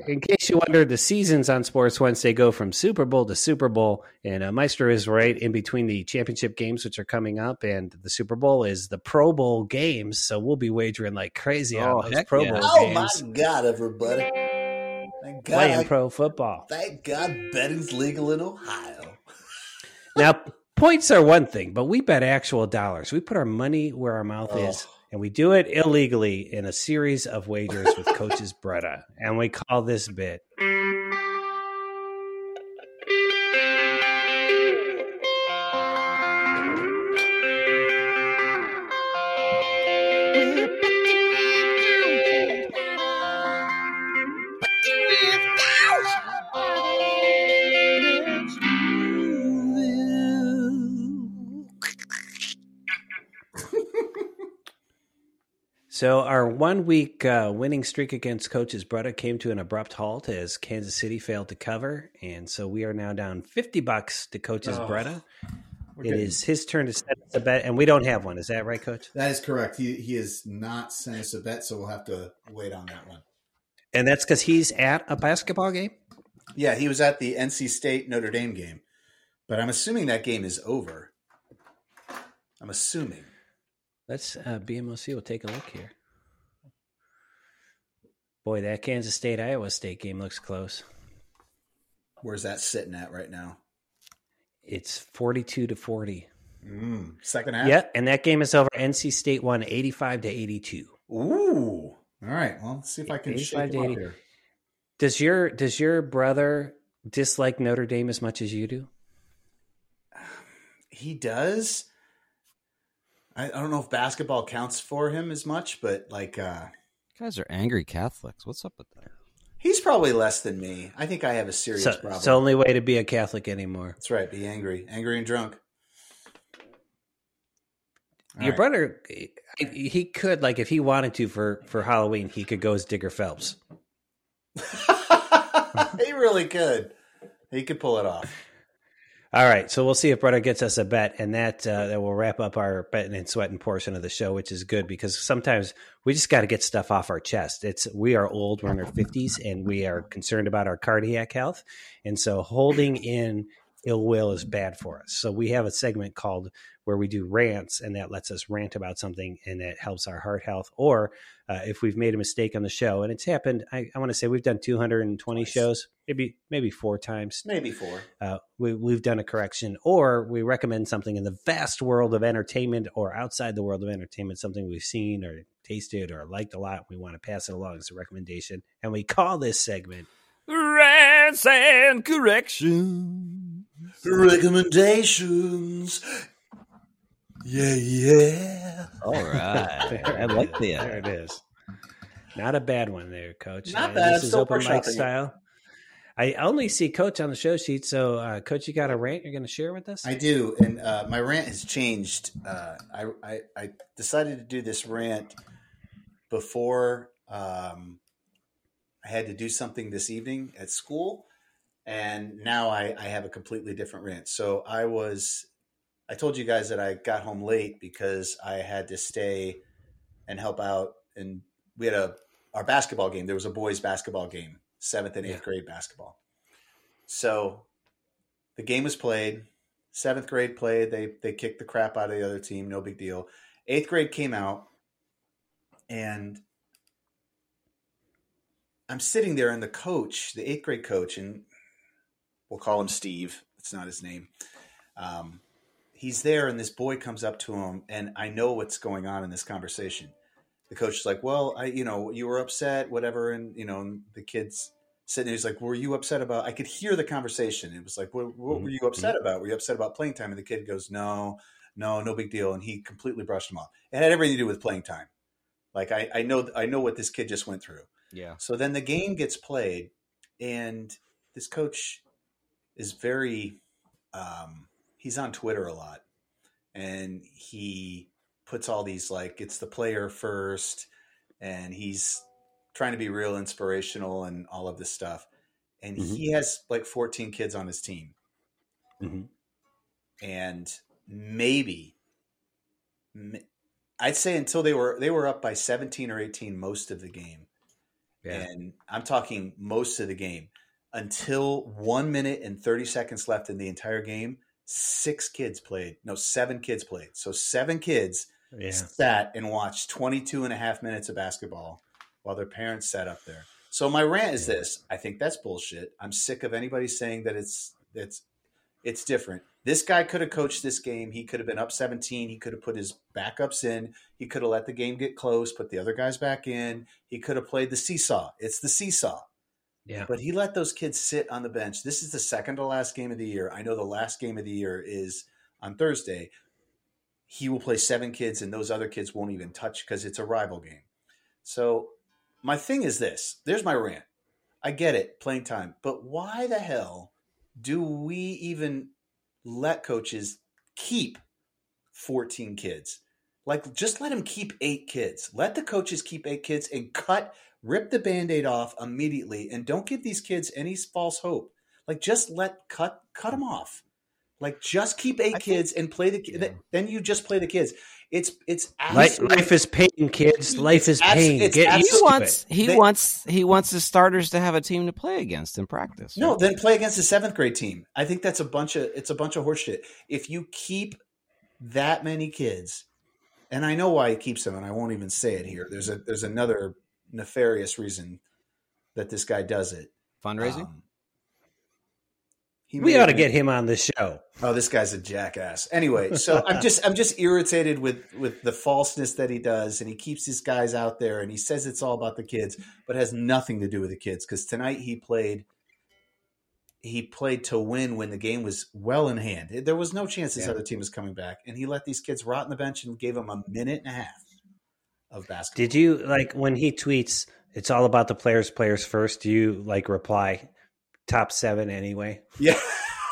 In case you wondered, the seasons on Sports Wednesday go from Super Bowl to Super Bowl, and uh, Meister is right in between the championship games, which are coming up, and the Super Bowl is the Pro Bowl games. So we'll be wagering like crazy Oh, on those Pro yeah. Bowl Oh my God, everybody! Thank God, playing I- pro football. thank God, betting's legal in Ohio. Now, points are one thing, but we bet actual dollars. We put our money where our mouth is, Oh. And we do it illegally in a series of wagers with coaches Bretta, and we call this bit. So our one week uh, winning streak against coaches Bretta came to an abrupt halt as Kansas City failed to cover, and so we are now down fifty bucks to coaches Oh, Bretta. We're It getting- is his turn to set us a bet, and we don't have one. Is that right, Coach? That is correct. He he has not sent us a bet, so we'll have to wait on that one. And that's because he's at a basketball game. Yeah, he was at the NC State Notre Dame game, but I'm assuming that game is over. I'm assuming. Let's uh, BMOC will take a look here. Boy, that Kansas State Iowa State game looks close. Where's that sitting at right now? It's forty-two to forty. Mm, second half. Yeah, and that game is over. NC State won eighty-five to eighty-two. Ooh. All right. Well, let's see if I can 85 shake him up here. Does your does your brother dislike Notre Dame as much as you do? He does. I, I don't know if basketball counts for him as much, but like uh You guys are angry Catholics. What's up with that? he's probably less than me. I think I have a serious So, problem. it's the only way to be a Catholic anymore. That's right. Be angry, angry and drunk. All Your right. brother, he could like if he wanted to for for Halloween, he could go as Digger Phelps. he really could. He could pull it off. All right, so we'll see if brother gets us a bet, and that uh, that will wrap up our betting and sweating portion of the show, which is good because sometimes we just got to get stuff off our chest. It's we are old, we're in our fifties, and we are concerned about our cardiac health, and so holding in ill will is bad for us. So we have a segment called where we do rants, and that lets us rant about something, and that helps our heart health. Or uh, if we've made a mistake on the show, and it's happened, I, I want to say we've done 220 Twice. shows, maybe maybe four times Maybe four. uh, we, we've done a correction, or we recommend something in the vast world of entertainment or outside the world of entertainment, something we've seen or tasted or liked a lot. We want to pass it along as a recommendation. And we call this segment Rants and correction. Recommendations. Yeah, yeah. All right. I like the There it is. Not a bad one there, Coach. Not Uh, bad. This is still open mic workshopping it. style. I only see Coach on the show sheet. So, uh, Coach, you got a rant you're going to share with us? I do, and uh, my rant has changed. Uh, I, I I decided to do this rant before um, I had to do something this evening at school, and now I, I have a completely different rant. So I was, I told you guys that I got home late because I had to stay and help out, and we had a our basketball game. There was a boys basketball game, seventh and eighth Yeah. grade basketball. So the game was played. Seventh grade played. They they kicked the crap out of the other team. No big deal. Eighth grade came out, and I'm sitting there, and the coach, the eighth grade coach, and we'll call him Steve. It's not his name. Um, he's there, and this boy comes up to him, and I know what's going on in this conversation. The coach is like, "Well, I, you know, you were upset, whatever," and you know, and the kids sitting there. He's like, "Were you upset about?" I could hear the conversation. It was like, "What, what were you upset about? Were you upset about playing time?" And the kid goes, "No, no, no big deal." And he completely brushed him off. It had everything to do with playing time. Like I, I know, I know what this kid just went through. Yeah. So then the game gets played, and this coach is very, um, he's on Twitter a lot, and he puts all these like it's the player first, and he's trying to be real inspirational and all of this stuff. And Mhm. he has like 14 kids on his team, Mhm. and maybe i'd say until they were they were up by 17 or 18 most of the game. Yeah. And I'm talking most of the game until one minute and 30 seconds left in the entire game. Six kids played. No, seven kids played. So seven kids Yeah. sat and watched 22 and a half minutes of basketball while their parents sat up there. So my rant is this. I think that's bullshit. I'm sick of anybody saying that it's it's it's different. This guy could have coached this game. He could have been up 17. He could have put his backups in. He could have let the game get close, put the other guys back in. He could have played the seesaw. It's the seesaw. Yeah. But he let those kids sit on the bench. This is the second to last game of the year. I know the last game of the year is on Thursday. He will play seven kids, and those other kids won't even touch because it's a rival game. So, my thing is this there's my rant. I get it, playing time. But why the hell do we even let coaches keep 14 kids? Like, just let them keep eight kids. Let the coaches keep eight kids and cut rip the band-aid off immediately and don't give these kids any false hope like just let cut cut them off like just keep eight I think- kids and play the ki- Yeah. then you just play the kids it's it's Life, life is pain, kids. Life is abs- pain. Get abs- He wants he They- wants he wants his starters to have a team to play against in practice. no right? then play against the seventh grade team i think that's a bunch of it's a bunch of horseshit if you keep that many kids and i know why he keeps them and i won't even say it here there's a there's another nefarious reason that this guy does it fundraising. Um, he We ought to get him on the show. Oh, this guy's a jackass. Anyway, so I'm just I'm just irritated with with the falseness that he does, and he keeps these guys out there, and he says it's all about the kids, but has nothing to do with the kids. Because tonight he played he played to win when the game was well in hand. There was no chance this Yeah. other team was coming back, and he let these kids rot on the bench and gave them a minute and a half of basketball. Did you like when he tweets? It's all about the players. Players first. Do you like reply? Top seven anyway. Yeah.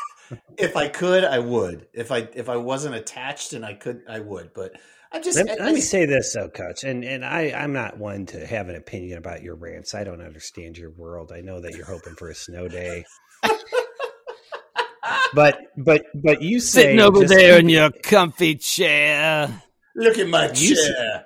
if I could, I would. If I if I wasn't attached and I could, I would. But I just Let, I- let me say this though, Coach, and and I I'm not one to have an opinion about your rants. I don't understand your world. I know that you're hoping for a snow day, but but but you say Sitting over just there in your comfy chair. look at my You s- chair.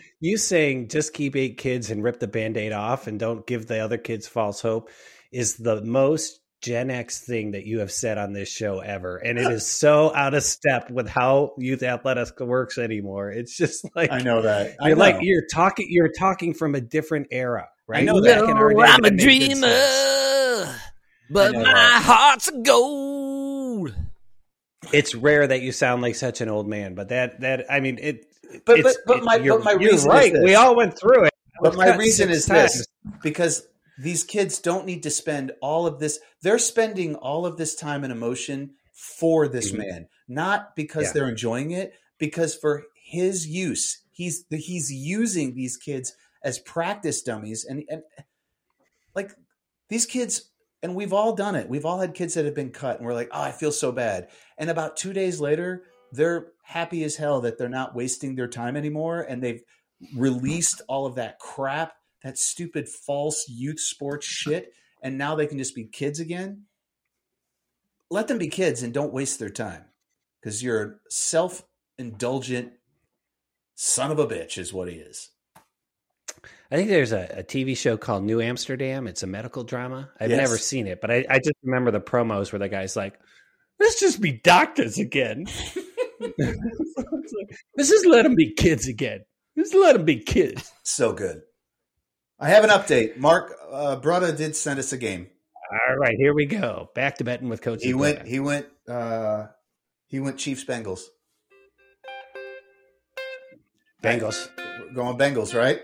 you saying just keep eight kids and rip the band-aid off and don't give the other kids false hope is the most Gen X thing that you have said on this show ever. And it is so out of step with how youth athletics works anymore. It's just like I know that. I You're like you're talking you're talking from a different era, right? I know that. Back day, I'm a that made good dreamer, but my that. heart's gold. It's rare that you sound like such an old man, but that that I mean it But- it's- but- but it- my- you're, but my you're reason is right. this. We all went through it. But my reason is times. this because these kids don't need to spend all of this. They're spending all of this time and emotion for this Mhm. man, not because Yeah. they're enjoying it, because for his use, he's he's using these kids as practice dummies, and and like these kids. And we've all done it. We've all had kids that have been cut, and we're like, "Oh, I feel so bad." And about two days later, they're happy as hell that they're not wasting their time anymore, and they've released all of that crap, that stupid false youth sports shit, and now they can just be kids again. Let them be kids and don't waste their time because you're a self indulgent son of a bitch, is what he is. I think there's a, a TV show called New Amsterdam. It's a medical drama. I've Yes. never seen it, but I, I just remember the promos where the guy's like, "Let's just be doctors again. Let's just let them be kids again. Let's let them be kids." So good. I have an update. Mark uh, Brutta did send us a game. All right, here we go. Back to betting with Coach. He went. He went. Uh, he went Chiefs Bengals. Bengals. We're going Bengals, right?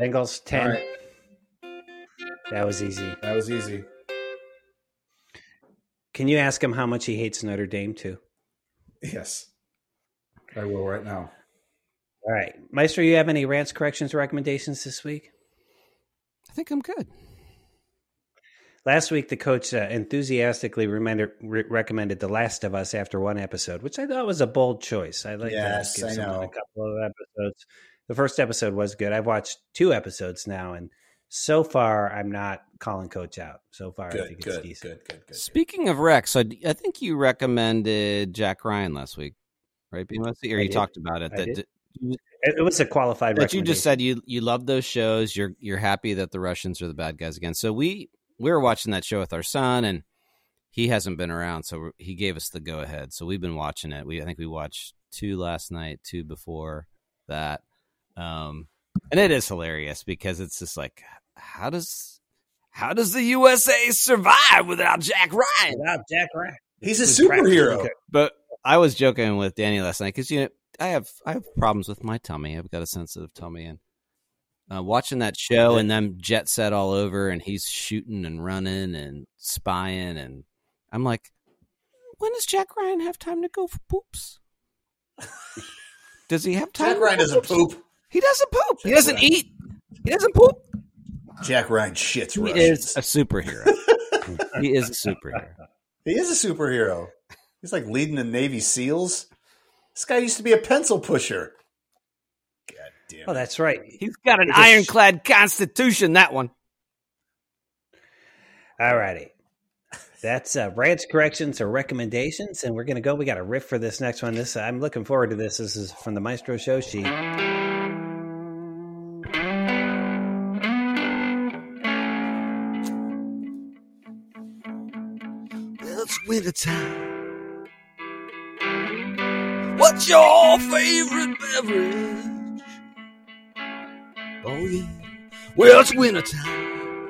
Bengals ten. Right. That was easy. That was easy. Can you ask him how much he hates Notre Dame too? Yes, I will right now. All right, Maestro, you have any rants, corrections, recommendations this week? I think I'm good. Last week, the coach uh, enthusiastically remender, re- recommended The Last of Us after one episode, which I thought was a bold choice. I like Yes, to give I someone know. a couple of episodes. The first episode was good. I've watched two episodes now, and so far, I'm not calling coach out. So far, I Good, think it's good, decent. good, good, good. Speaking of Rex, I, I think you recommended Jack Ryan last week, right? BMOC? Or you did. talked about it. I That, did. It, it was a qualified. but you just said you you love those shows. You're you're happy that the Russians are the bad guys again. So we we were watching that show with our son, and he hasn't been around, so he gave us the go ahead. So we've been watching it. We I think we watched two last night, two before that, um, and it is hilarious because it's just like how does how does the USA survive without Jack Ryan? Without Jack Ryan. He's a superhero. practically- But I was joking with Danny last night because you know I have I have problems with my tummy. I've got a sensitive tummy, and uh, watching that show and them jet set all over, and he's shooting and running and spying, and I'm like, when does Jack Ryan have time to go for poops? Does he have time? Jack Ryan doesn't poop. He doesn't poop. He doesn't Ryan. eat. He doesn't poop. Jack Ryan shits He Russians. is a superhero. he is a superhero. He is a superhero. He's like leading the Navy SEALs. This guy used to be a pencil pusher. God damn. Oh, that's right. He's got an It's a sh- ironclad constitution. That one. All righty. That's uh, rants, corrections, or recommendations, and we're gonna go. We got a riff for this next one. This I'm looking forward to this. This is from the Maestro Show sheet. Well, it's wintertime. What's your favorite beverage? Oh, yeah. Well, it's wintertime.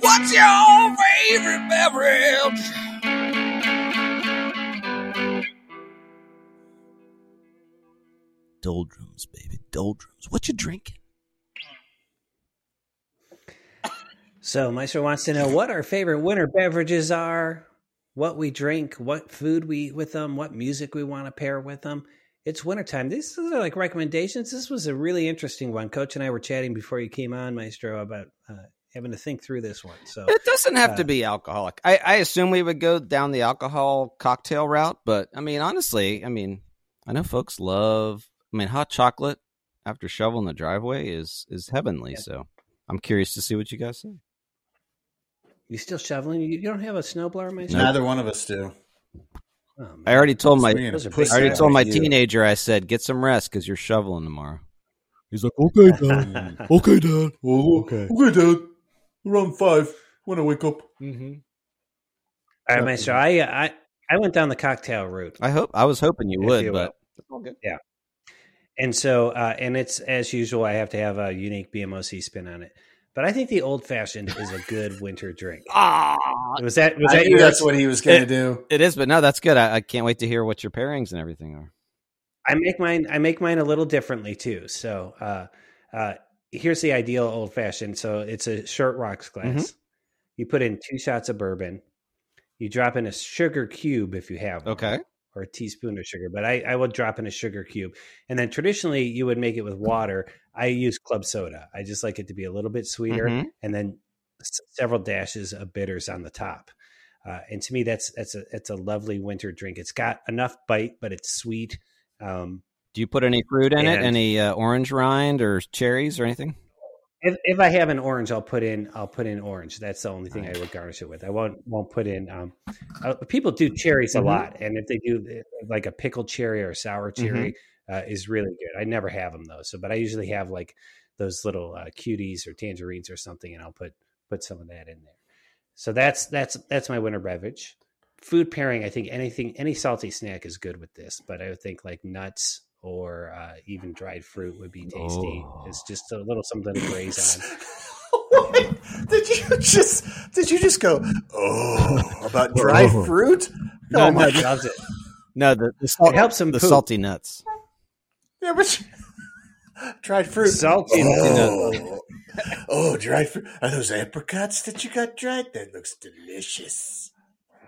What's your favorite beverage? Doldrums, baby, doldrums. What you drinking? So Maestro wants to know what our favorite winter beverages are, what we drink, what food we eat with them, what music we want to pair with them. It's wintertime. These are like recommendations. This was a really interesting one. Coach and I were chatting before you came on, Maestro, about uh, having to think through this one. So It doesn't have Uh, to be alcoholic. I, I assume we would go down the alcohol cocktail route, but I mean, honestly, I mean, I know folks love. I mean, hot chocolate after shoveling the driveway is is heavenly. Yeah. So I'm curious to see what you guys say. You still shoveling? You, you don't have a snowblower, my Maestro? Neither one of us do. Oh. I already told my Swinging a Those are pussy big I already told my you. teenager. I said, get some rest because you're shoveling tomorrow. He's like, okay, Dad. okay, Dad. Oh, Okay. okay, Dad. Around five when I wake up. Mm-hmm. All right, Maestro. I, uh, I I went down the cocktail route. I hope I was hoping you would, you but yeah. And so, uh, and it's as usual, I have to have a unique BMOC spin on it. But I think the old fashioned is a good winter drink. ah, Was that was I that knew yours? that's what he was going to do. it is. But no, that's good. I, I can't wait to hear what your pairings and everything are. I make mine. I make mine a little differently too. So uh, uh, here's the ideal old fashioned. So it's a short rocks glass. Mm-hmm. You put in two shots of bourbon. You drop in a sugar cube if you have one, Okay. Or a teaspoon of sugar. But I, I would drop in a sugar cube, and then traditionally you would make it with water. I use club soda. I just like it to be a little bit sweeter, Mhm. and then s- several dashes of bitters on the top. Uh, and to me, that's that's a it's a lovely winter drink. It's got enough bite, but it's sweet. Um, Do you put any fruit in it? Any uh, orange rind or cherries or anything? If, if I have an orange, I'll put in I'll put in orange. That's the only thing I would garnish it with. I won't won't put in. Um, uh, people do cherries Mhm. a lot, and if they do uh, like a pickled cherry or a sour Mm-hmm. cherry, uh, is really good. I never have them though. So, but I usually have like those little uh, cuties or tangerines or something, and I'll put put some of that in there. So that's that's that's my winter beverage. Food pairing, I think anything any salty snack is good with this, but I would think like nuts or uh, even dried fruit would be tasty. Oh. It's just a little something to graze on. What? Did you just did you just go oh about dried Oh. fruit? No, oh my no, god! loves it. No, the the, salt, It helps them the poop. salty nuts. Yeah, but you- dried fruit. Salty. Oh, oh, dried fruit. Are those apricots that you got dried? That looks delicious.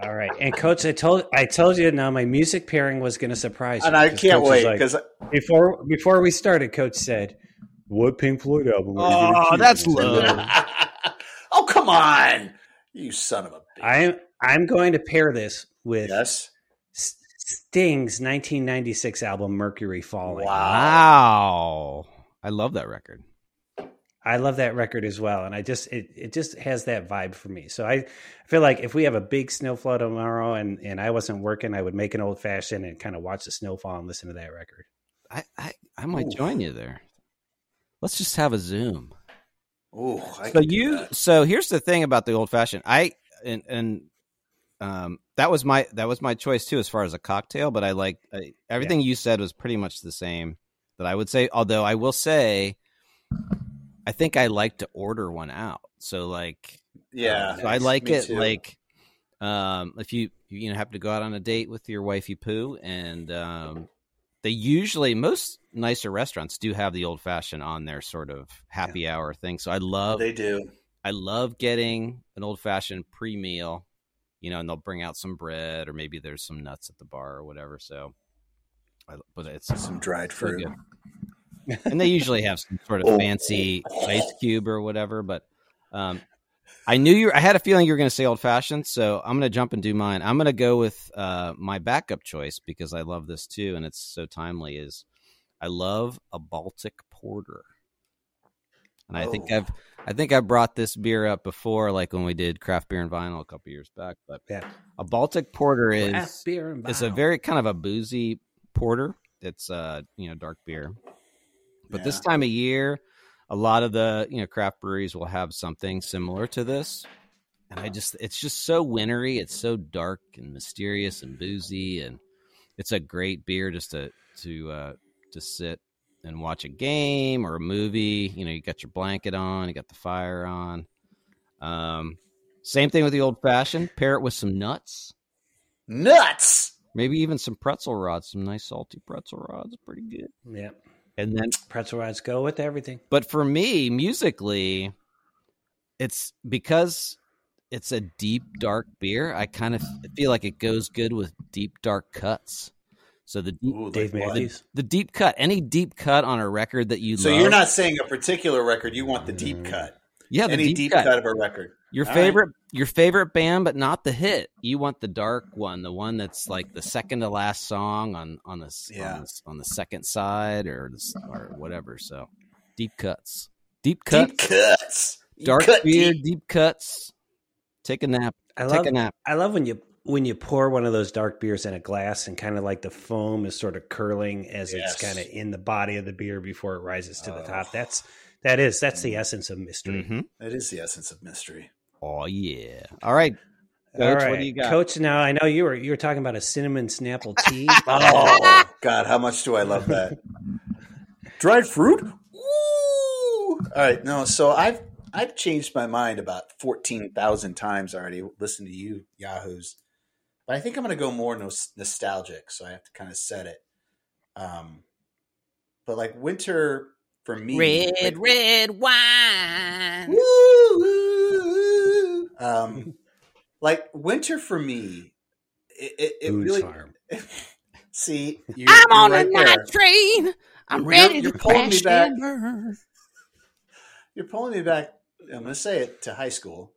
All right, and coach, I told I told you now my music pairing was going to surprise you. And I 'cause can't Coach was wait like- because before before we started, Coach said, "What Pink Floyd album?" Are Oh, choose?" that's And I said, low. oh come on, you son of a bitch. I'm I'm going to pair this with yes. Sting's 1996 album "Mercury Falling." Wow. Wow. I love that record. I love that record as well, and I just it, it just has that vibe for me. So I feel like if we have a big snowfall tomorrow and and I wasn't working, I would make an old fashioned and kind of watch the snowfall and listen to that record. I, I, I might Ooh. join you there. Let's just have a Zoom. Oh, so you so here's the thing about the old fashioned. I and and um that was my that was my choice too as far as a cocktail, but I like I, everything you said was pretty much the same that I would say. Although I will say, I think I like to order one out. So like yeah, so I like it too. like um if you you know happen to go out on a date with your wifey poo and um they usually most nicer restaurants do have the old fashioned on their sort of happy hour thing. So I love they do. I love getting an old fashioned pre meal, you know, and they'll bring out some bread or maybe there's some nuts at the bar or whatever. So, I, but it's Some dried fruit. good. And they usually have some sort of Oh. fancy ice cube or whatever. But um, I knew you. I had a feeling you were going to say old fashioned, so I'm going to jump and do mine. I'm going to go with uh, my backup choice because I love this too, and it's so timely. Is I love a Baltic Porter, and I think Oh. I've I think I brought this beer up before, like when we did craft beer and vinyl a couple years back. But Yeah. a Baltic Porter is it's a very kind of a boozy porter. It's uh you know dark beer, but this time of year, a lot of the you know craft breweries will have something similar to this, and I just it's just so wintry. It's so dark and mysterious and boozy, and it's a great beer just to to uh, to sit and watch a game or a movie. You know, you got your blanket on, you got the fire on. Um, same thing with the old fashioned. Pair it with some nuts. Nuts. Maybe even some pretzel rods, some nice salty pretzel rods, pretty good. yeah. And then, Pretzel rods go with everything. but for me, musically, it's because it's a deep dark beer. I kind of feel like it goes good with deep dark cuts. So the deep, Ooh, Dave like what? Matthews. the deep cut, any deep cut on a record that you So love. you're not saying a particular record. You want the deep Mm. cut. yeah, the Any deep, deep, cut. cut. of a record. Your All favorite, your favorite band, but not the hit. You want the dark one, the one that's like the second to last song on on the Yeah. on, the, on the second side or the, or whatever. So deep cuts, deep cuts, Deep cuts. Dark cut beer, deep. deep cuts. Take a nap. I Take love a nap. I love when you when you pour one of those dark beers in a glass and kind of like the foam is sort of curling as Yes. it's kind of in the body of the beer before it rises to the Oh. top. That's that is that's the essence of mystery. hmm That is the essence of mystery. Oh yeah. All right, Coach. All What do you got? Coach. Now I know you were you were talking about a cinnamon snapple tea. Oh God, how much do I love that? Dried fruit. Woo! All right, no. So I've I've changed my mind about fourteen thousand times already. Listen to you, Yahoos. But I think I'm going to go more nos- nostalgic. So I have to kind of set it. Um, but like winter for me, like- red wine. Woo, woo, woo. Um, like winter for me, it, it, it really. Farm. See, you're, I'm you're on right a there. night train. I'm You're- ready you're to pulling me crash back. You're pulling me back. I'm going to say it to high school,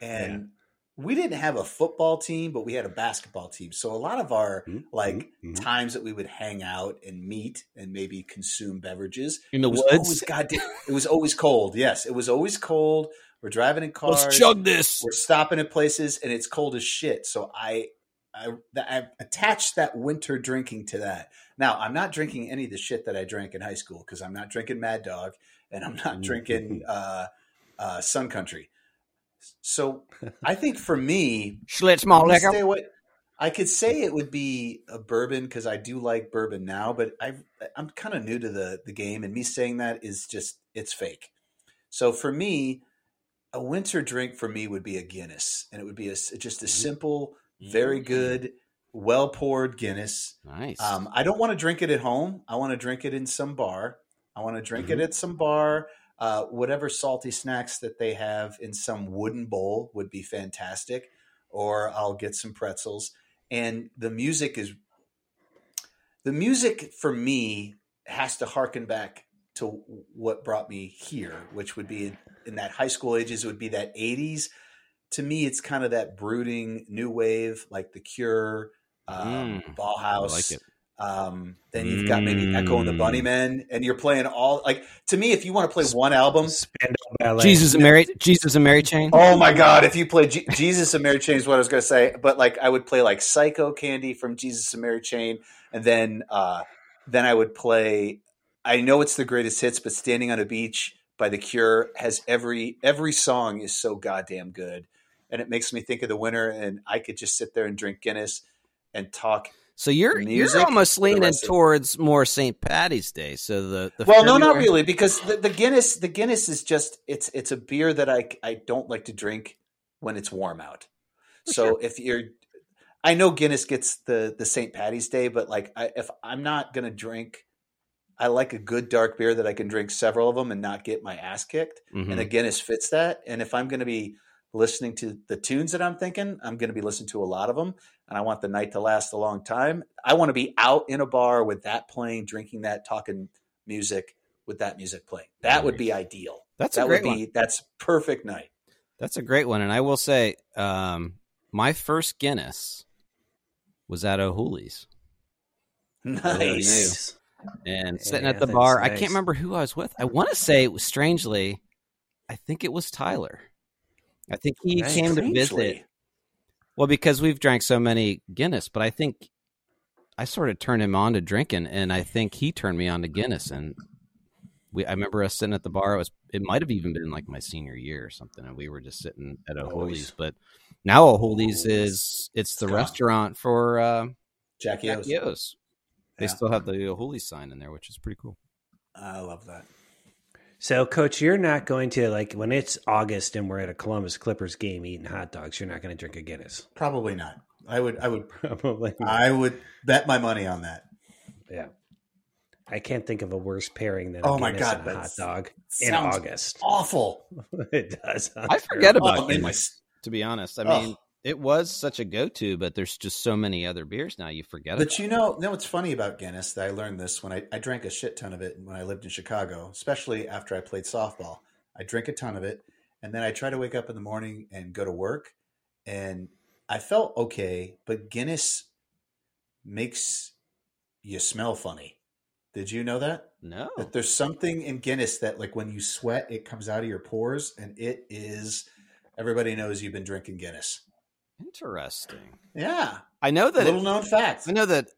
and we didn't have a football team, but we had a basketball team. So a lot of our Mhm, like mhm, mhm. times that we would hang out and meet and maybe consume beverages In the was woods. always goddamn. It was always cold. Yes, it was always cold. We're driving in cars. Let's chug this. we're stopping at places and it's cold as shit. So I, I, I attached that winter drinking to that. Now I'm not drinking any of the shit that I drank in high school because I'm not drinking Mad Dog and I'm not drinking uh, uh, Sun Country. So I think for me, Schlitz I'm malt liquor. stay away- I could say it would be a bourbon because I do like bourbon now, but I I'm kind of new to the the game, and me saying that is just it's fake. So for me, a winter drink for me would be a Guinness, and it would be a, just a simple, very good, well poured Guinness. Nice. Um, I don't want to drink it at home. I want to drink it in some bar. I want to drink it at some bar. Uh, whatever salty snacks that they have in some wooden bowl would be fantastic. Or I'll get some pretzels. And the music is the music for me has to harken back to what brought me here, which would be in that high school ages, it would be that 80s. To me, it's kind of that brooding new wave, like The Cure, um, Mm, Bauhaus. I like it. Um, then you've got maybe Echo and the Mm. Bunnymen, and you're playing all like to me. If you want to play one album, Spandau Ballet. Jesus and Mary. Jesus and Mary Chain. oh my god! If you play G- Jesus and Mary Chain is what I was going to say, but like I would play like Psychocandy from Jesus and Mary Chain, and then uh, then I would play. I know it's the greatest hits, but Standing on a Beach by The Cure has every every song is so goddamn good, and it makes me think of the winter, and I could just sit there and drink Guinness and talk So you're you're almost leaning towards more St. Patty's Day. So the, the well, no, not really, because the, the Guinness, the Guinness is just it's it's a beer that I I don't like to drink when it's warm out. So if you're, I know Guinness gets the the St. Patty's Day, but like I, if I'm not gonna drink, I like a good dark beer that I can drink several of them and not get my ass kicked. Mhm. And Guinness fits that. And if I'm gonna be listening to the tunes that I'm thinking, I'm gonna be listening to a lot of them, and I want the night to last a long time. I want to be out in a bar with that playing, drinking that, talking music with that music playing. That would be ideal. That's a that great would be that's perfect night. That's a great one, and I will say, um, my first Guinness was at O'Hooley's, Nice. And Yeah, sitting at the bar. I can't remember who I was with. I want to say it was strangely, I think it was Tyler. I think he Nice. came to visit. Well, because we've drank so many Guinness, but I think I sort of turned him on to drinking, and I think he turned me on to Guinness. And we, I remember us sitting at the bar. It was, it might have even been like my senior year or something, and we were just sitting at. O'Hooley's. But now O'Hooley's is it's the restaurant for uh, Jackie Jack O's. Yo's. They Yeah. still have the holy sign in there, which is pretty cool. I love that. So, coach, you're not going to like when it's August and we're at a Columbus Clippers game eating hot dogs. You're not going to drink a Guinness, Probably not. I would I would probably. I would bet my money on that. yeah. I can't think of a worse pairing than Oh a my God, and a hot dog in August. Awful. it does. I forget terrible. about Oh, Guinness, to be honest. I Ugh. mean, it was such a go-to, but there's just so many other beers now. You forget it. But you know, know what's funny about Guinness? That I learned this when I, I drank a shit ton of it when I lived in Chicago, especially after I played softball. I drink a ton of it, and then I try to wake up in the morning and go to work, and I felt okay. But Guinness makes you smell funny. Did you know that? no, That there's something in Guinness that, like, when you sweat, it comes out of your pores, and it is. Everybody knows you've been drinking Guinness. Interesting. Yeah, I know that. little It, known facts. I know that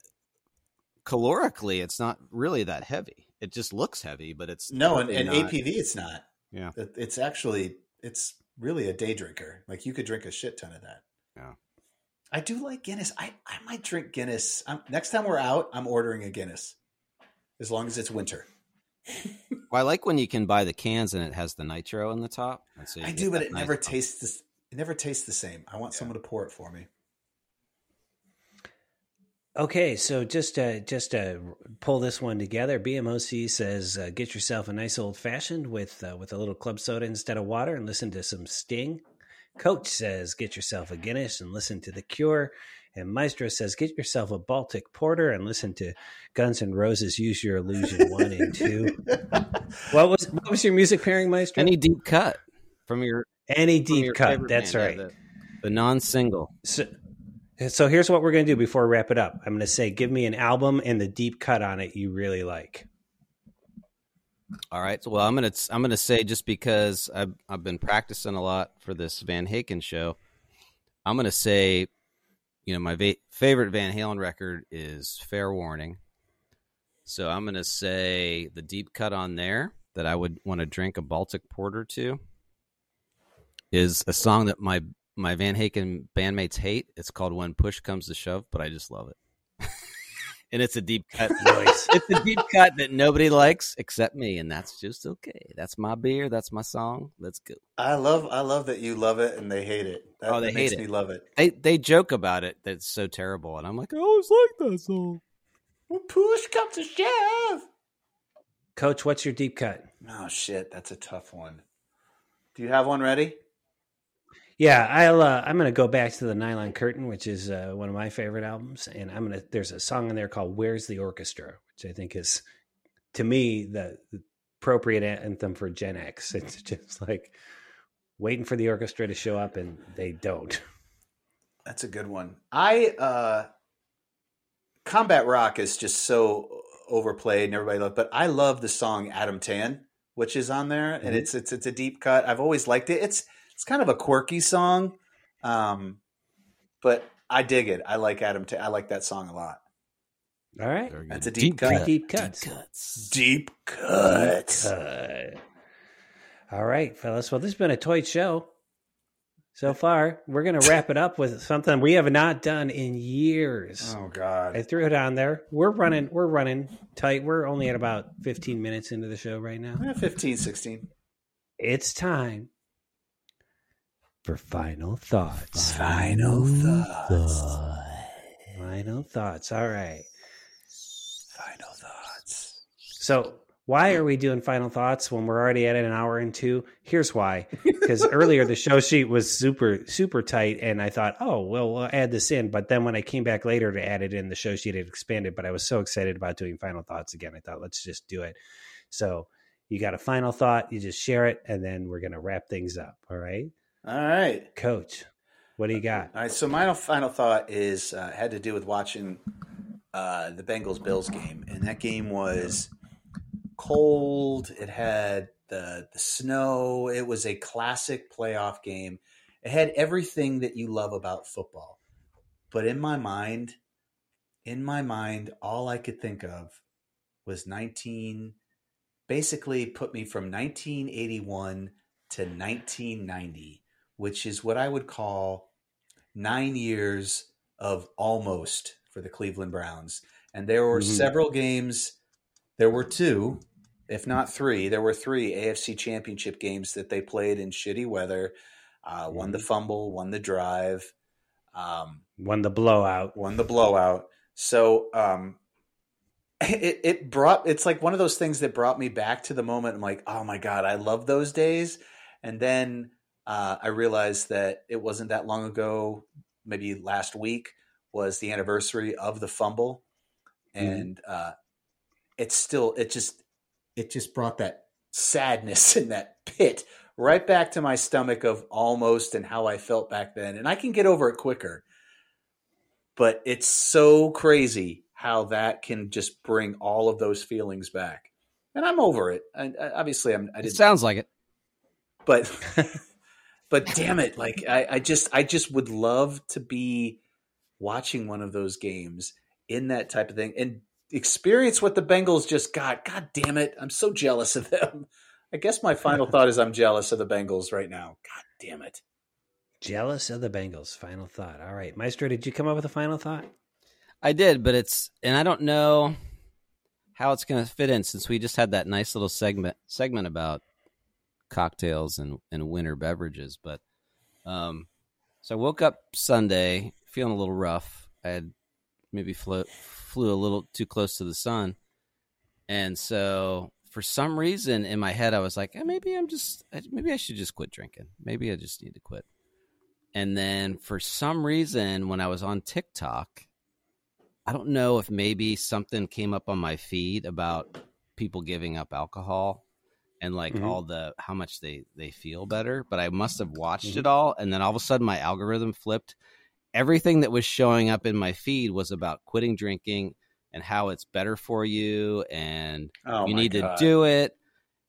calorically, it's not really that heavy. It just looks heavy, but it's No, and, and not. ABV, it's not. Yeah. It- it's actually it's really a day drinker. Like you could drink a shit ton of that. Yeah. I do like Guinness. I I might drink Guinness. i next time we're out, I'm ordering a Guinness, as long as it's winter. Well, I like when you can buy the cans and it has the nitro in the top. So I do, but it nice never tastes this. It never tastes the same. I want someone to pour it for me. Okay, so just uh, just to pull this one together, BMOC says uh, get yourself a nice old fashioned with uh, with a little club soda instead of water and listen to some Sting. Coach says get yourself a Guinness and listen to The Cure. And Maestro says get yourself a Baltic Porter and listen to Guns N' Roses Use Your Illusion one and two. What was what was your music pairing, Maestro? Any deep cut from your Any deep cut. That's band, yeah, right. the, the non-single. So, so here's what we're going to do before we wrap it up. I'm going to say, give me an album and the deep cut on it you really like. All right. So, well, I'm gonna I'm gonna say just because I've I've been practicing a lot for this Van Haken show, I'm gonna say, you know, my va- favorite Van Halen record is Fair Warning. So I'm gonna say the deep cut on there that I would want to drink a Baltic Porter to is a song that my my Van Haken bandmates hate. It's called When Push Comes to Shove, but I just love it. and it's a deep cut. Nice. it's a deep cut that nobody likes except me, and that's just okay. That's my beer. That's my song. Let's go. I love I love that you love it and they hate it. That, Oh, they that makes hate it. me love it. They they joke about it. That's so terrible, and I'm like, I always like that song. When push comes to shove. Coach, what's your deep cut? Oh shit, that's a tough one. Do you have one ready? Yeah, I'll. Uh, I'm going to go back to the Nylon Curtain, which is uh, one of my favorite albums, and I'm going to. There's a song in there called "Where's the Orchestra," which I think is, to me, the, appropriate anthem for Gen X. It's just like waiting for the orchestra to show up, and they don't. That's a good one. I uh Combat Rock is just so overplayed and everybody loves it, but I love the song Atom Tan, which is on there and Mhm. it's it's it's a deep cut. I've always liked it. It's it's kind of a quirky song. Um but I dig it. I like Atom Tan. I like that song a lot. All right, That's a good. deep cut. deep cuts. cuts. Deep cut. Cut. All right, fellas. Well, this has been a toy show so far. We're going to wrap it up with something we have not done in years. Oh God! I threw it on there. We're running. We're running tight. We're only at about 15 minutes into the show right now. Eh, 15, 16. It's time for final thoughts. Final thoughts. Final thoughts. All right. Final thoughts. So, why are we doing final thoughts when we're already at an hour and two? Here's why. Because earlier the show sheet was super, super tight, and I thought, oh, well, we'll add this in. But then when I came back later to add it in, the show sheet had expanded. But I was so excited about doing final thoughts again. I thought, let's just do it. So, you got a final thought, you just share it, and then we're going to wrap things up. All right. All right. Coach, what do you got? All right. So my final thought is uh, had to do with watching uh, the Bengals Bills game, and that game was cold. It had the the snow. It was a classic playoff game. It had everything that you love about football. But in my mind, in my mind, all I could think of was 19 basically put me from 1981 to 1990, which is what I would call nine years of almost for the Cleveland Browns. And there were Mhm. several games, there were two, if not three, there were three AFC championship games that they played in shitty weather. Uh, Won the fumble, won the drive, um, Won the blowout. won the blowout. So, um, it, it brought it's like one of those things that brought me back to the moment. I'm like, oh my god, I love those days. And then uh, I realized that it wasn't that long ago, maybe last week was the anniversary of the fumble, Mm-hmm. and uh, it's still it just it just brought that sadness in that pit right back to my stomach of almost and how I felt back then. And I can get over it quicker. But it's so crazy how that can just bring all of those feelings back. And I'm over it. I, I, obviously, I'm. I It didn't, sounds like it. but but damn it, like I, I just I just would love to be watching one of those games in that type of thing and experience what the Bengals just got. God damn it, I'm so jealous of them. I guess my final thought is I'm jealous of the Bengals right now. God damn it. Jealous of the Bengals. Final thought. All right, Maestro, did you come up with a final thought? I did, but it's and I don't know how it's going to fit in since we just had that nice little segment segment about cocktails and and winter beverages. But um, so I woke up Sunday feeling a little rough. I had maybe flew flew a little too close to the sun, and so for some reason in my head I was like, eh, maybe I'm just maybe I should just quit drinking. Maybe I just need to quit. And then for some reason when I was on TikTok, I don't know if maybe something came up on my feed about people giving up alcohol and like Mhm. all the how much they they feel better, but I must have watched Mhm. it all and then all of a sudden my algorithm flipped. Everything that was showing up in my feed was about quitting drinking and how it's better for you and Oh you need God. to do it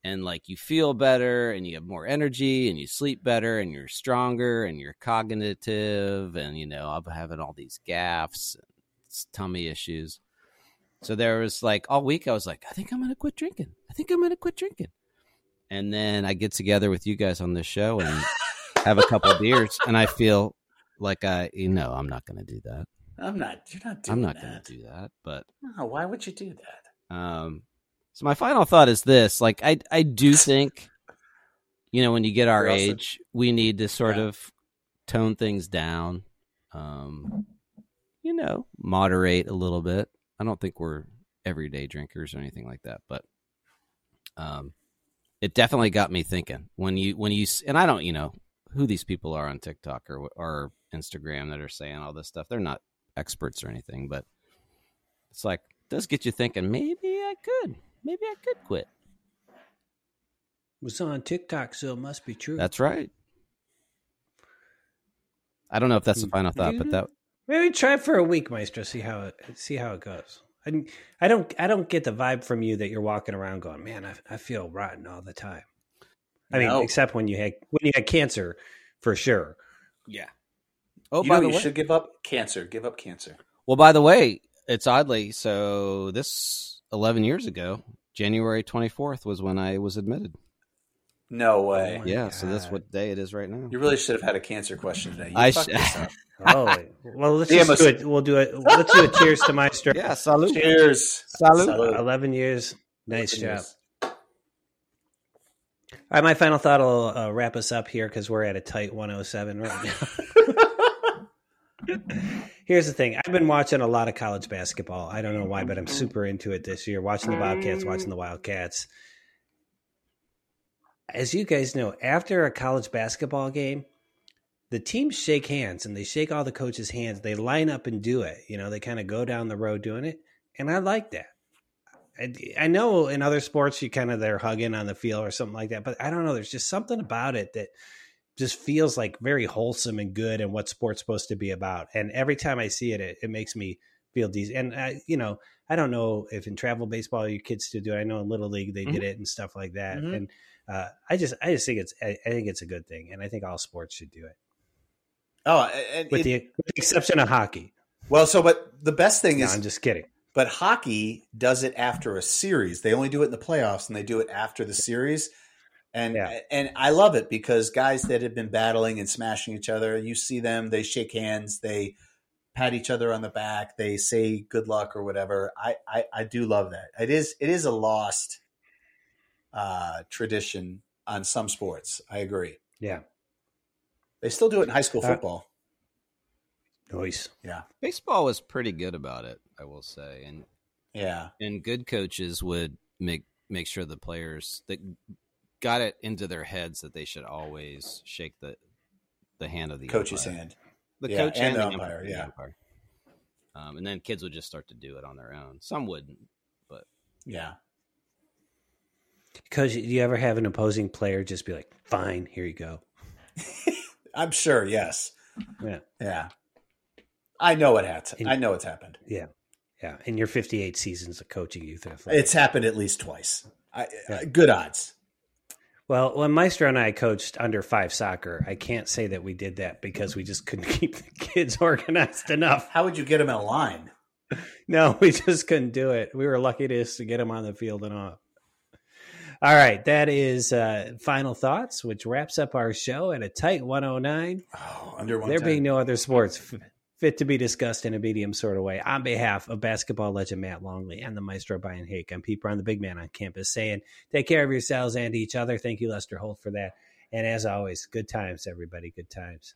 and like you feel better and you have more energy and you sleep better and you're stronger and you're cognitive and you know i'm having all these gaffs and tummy issues so there was like all week i was like i think i'm gonna quit drinking i think i'm gonna quit drinking and then i get together with you guys on this show and have a couple beers and i feel like i you know i'm not gonna do that I'm not you're not doing i'm not gonna do that but No, why would you do that? um, so my final thought is this: like, I I do think, you know, when you get our age, we need to sort Yeah. of tone things down. Um, you know, moderate a little bit. I don't think we're everyday drinkers or anything like that, but um, it definitely got me thinking when you when you and I don't you know who these people are on TikTok or or Instagram that are saying all this stuff. They're not experts or anything, but it's like it does get you thinking. Maybe I could. Maybe I could quit. was on TikTok, so it must be true. That's right. I don't know if that's the Hmm. final thought, but that Maybe try it for a week, Maestro. See how it see how it goes. I, I don't I don't get the vibe from you that you're walking around going, man, I, I feel rotten all the time. I mean, except when you had when you had cancer, for sure. yeah. Oh, you by know the you way, should give up cancer. Give up cancer. well, by the way, it's oddly so. This eleven years ago, January twenty fourth was when I was admitted. No way. my yeah, so that's what day it is right now. You really should have had a cancer question today. You I fucked sh- up. Oh well, let's Yeah, just do it. We'll do it. Let's do a cheers to Maestro. Yeah, salute. Cheers. Salute. Eleven years. Nice job. Cheers. All right, my final thought will uh, wrap us up here because we're at a tight 107 right now. Here's the thing I've been watching a lot of college basketball. I don't know why, but I'm super into it this year. Watching the Bobcats, watching the Wildcats. As you guys know, after a college basketball game, the teams shake hands and they shake all the coaches' hands. They line up and do it. You know, they kind of go down the road doing it. And I like that. I, I know in other sports you kind of they're hugging on the field or something like that, but I don't know. There's just something about it that just feels like very wholesome and good and what sports supposed to be about. And every time I see it, it, it makes me feel decent. And I, you know, I don't know if in travel baseball your kids still do it. I know in little league they did it and stuff like that. Mhm. And uh, I just, I just think it's, I, I think it's a good thing, and I think all sports should do it, Oh, and with, it- the, with the exception of hockey. well, so but the best thing No, is I'm just kidding. But hockey does it after a series. They only do it in the playoffs, and they do it after the series. And Yeah. and I love it because guys that have been battling and smashing each other, you see them, they shake hands, they pat each other on the back, they say good luck or whatever. I I, I do love that. It is it is a lost uh, tradition on some sports. I agree. Yeah, They still do it in high school Uh, football. noise. Yeah. Baseball was pretty good about it, I will say. And Yeah. and good coaches would make make sure the players that got it into their heads that they should always shake the the hand of the Coach's umpire. hand. the Yeah, coach and and, the the umpire, umpire, yeah. umpire. Um, and then kids would just start to do it on their own. Some wouldn't, but Yeah. Because do you ever have an opposing player just be like, "Fine, here you go." I'm sure. Yes. Yeah, Yeah. I know it has. I know it's happened. yeah, yeah. In your 58 seasons of coaching youth athletics, It's happened at least twice. I, Yeah. uh, good odds. Well, when Maestro and I coached under five soccer, I can't say that we did that because we just couldn't keep the kids organized enough. How would you get them in line? No, we just couldn't do it. We were lucky to, to get them on the field and off. All right, that is uh, final thoughts, which wraps up our show at a tight 109. Oh, under one. There being no other sports fit to be discussed in a medium sort of way. On behalf of basketball legend Matt Longley and the maestro Brian Hake, I'm Pete Brown, the big man on campus, saying take care of yourselves and each other. Thank you, Lester Holt, for that. And as always, good times, everybody. Good times.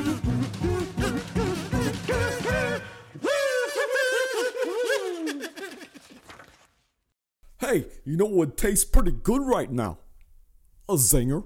Hey, you know what tastes pretty good right now? A zinger.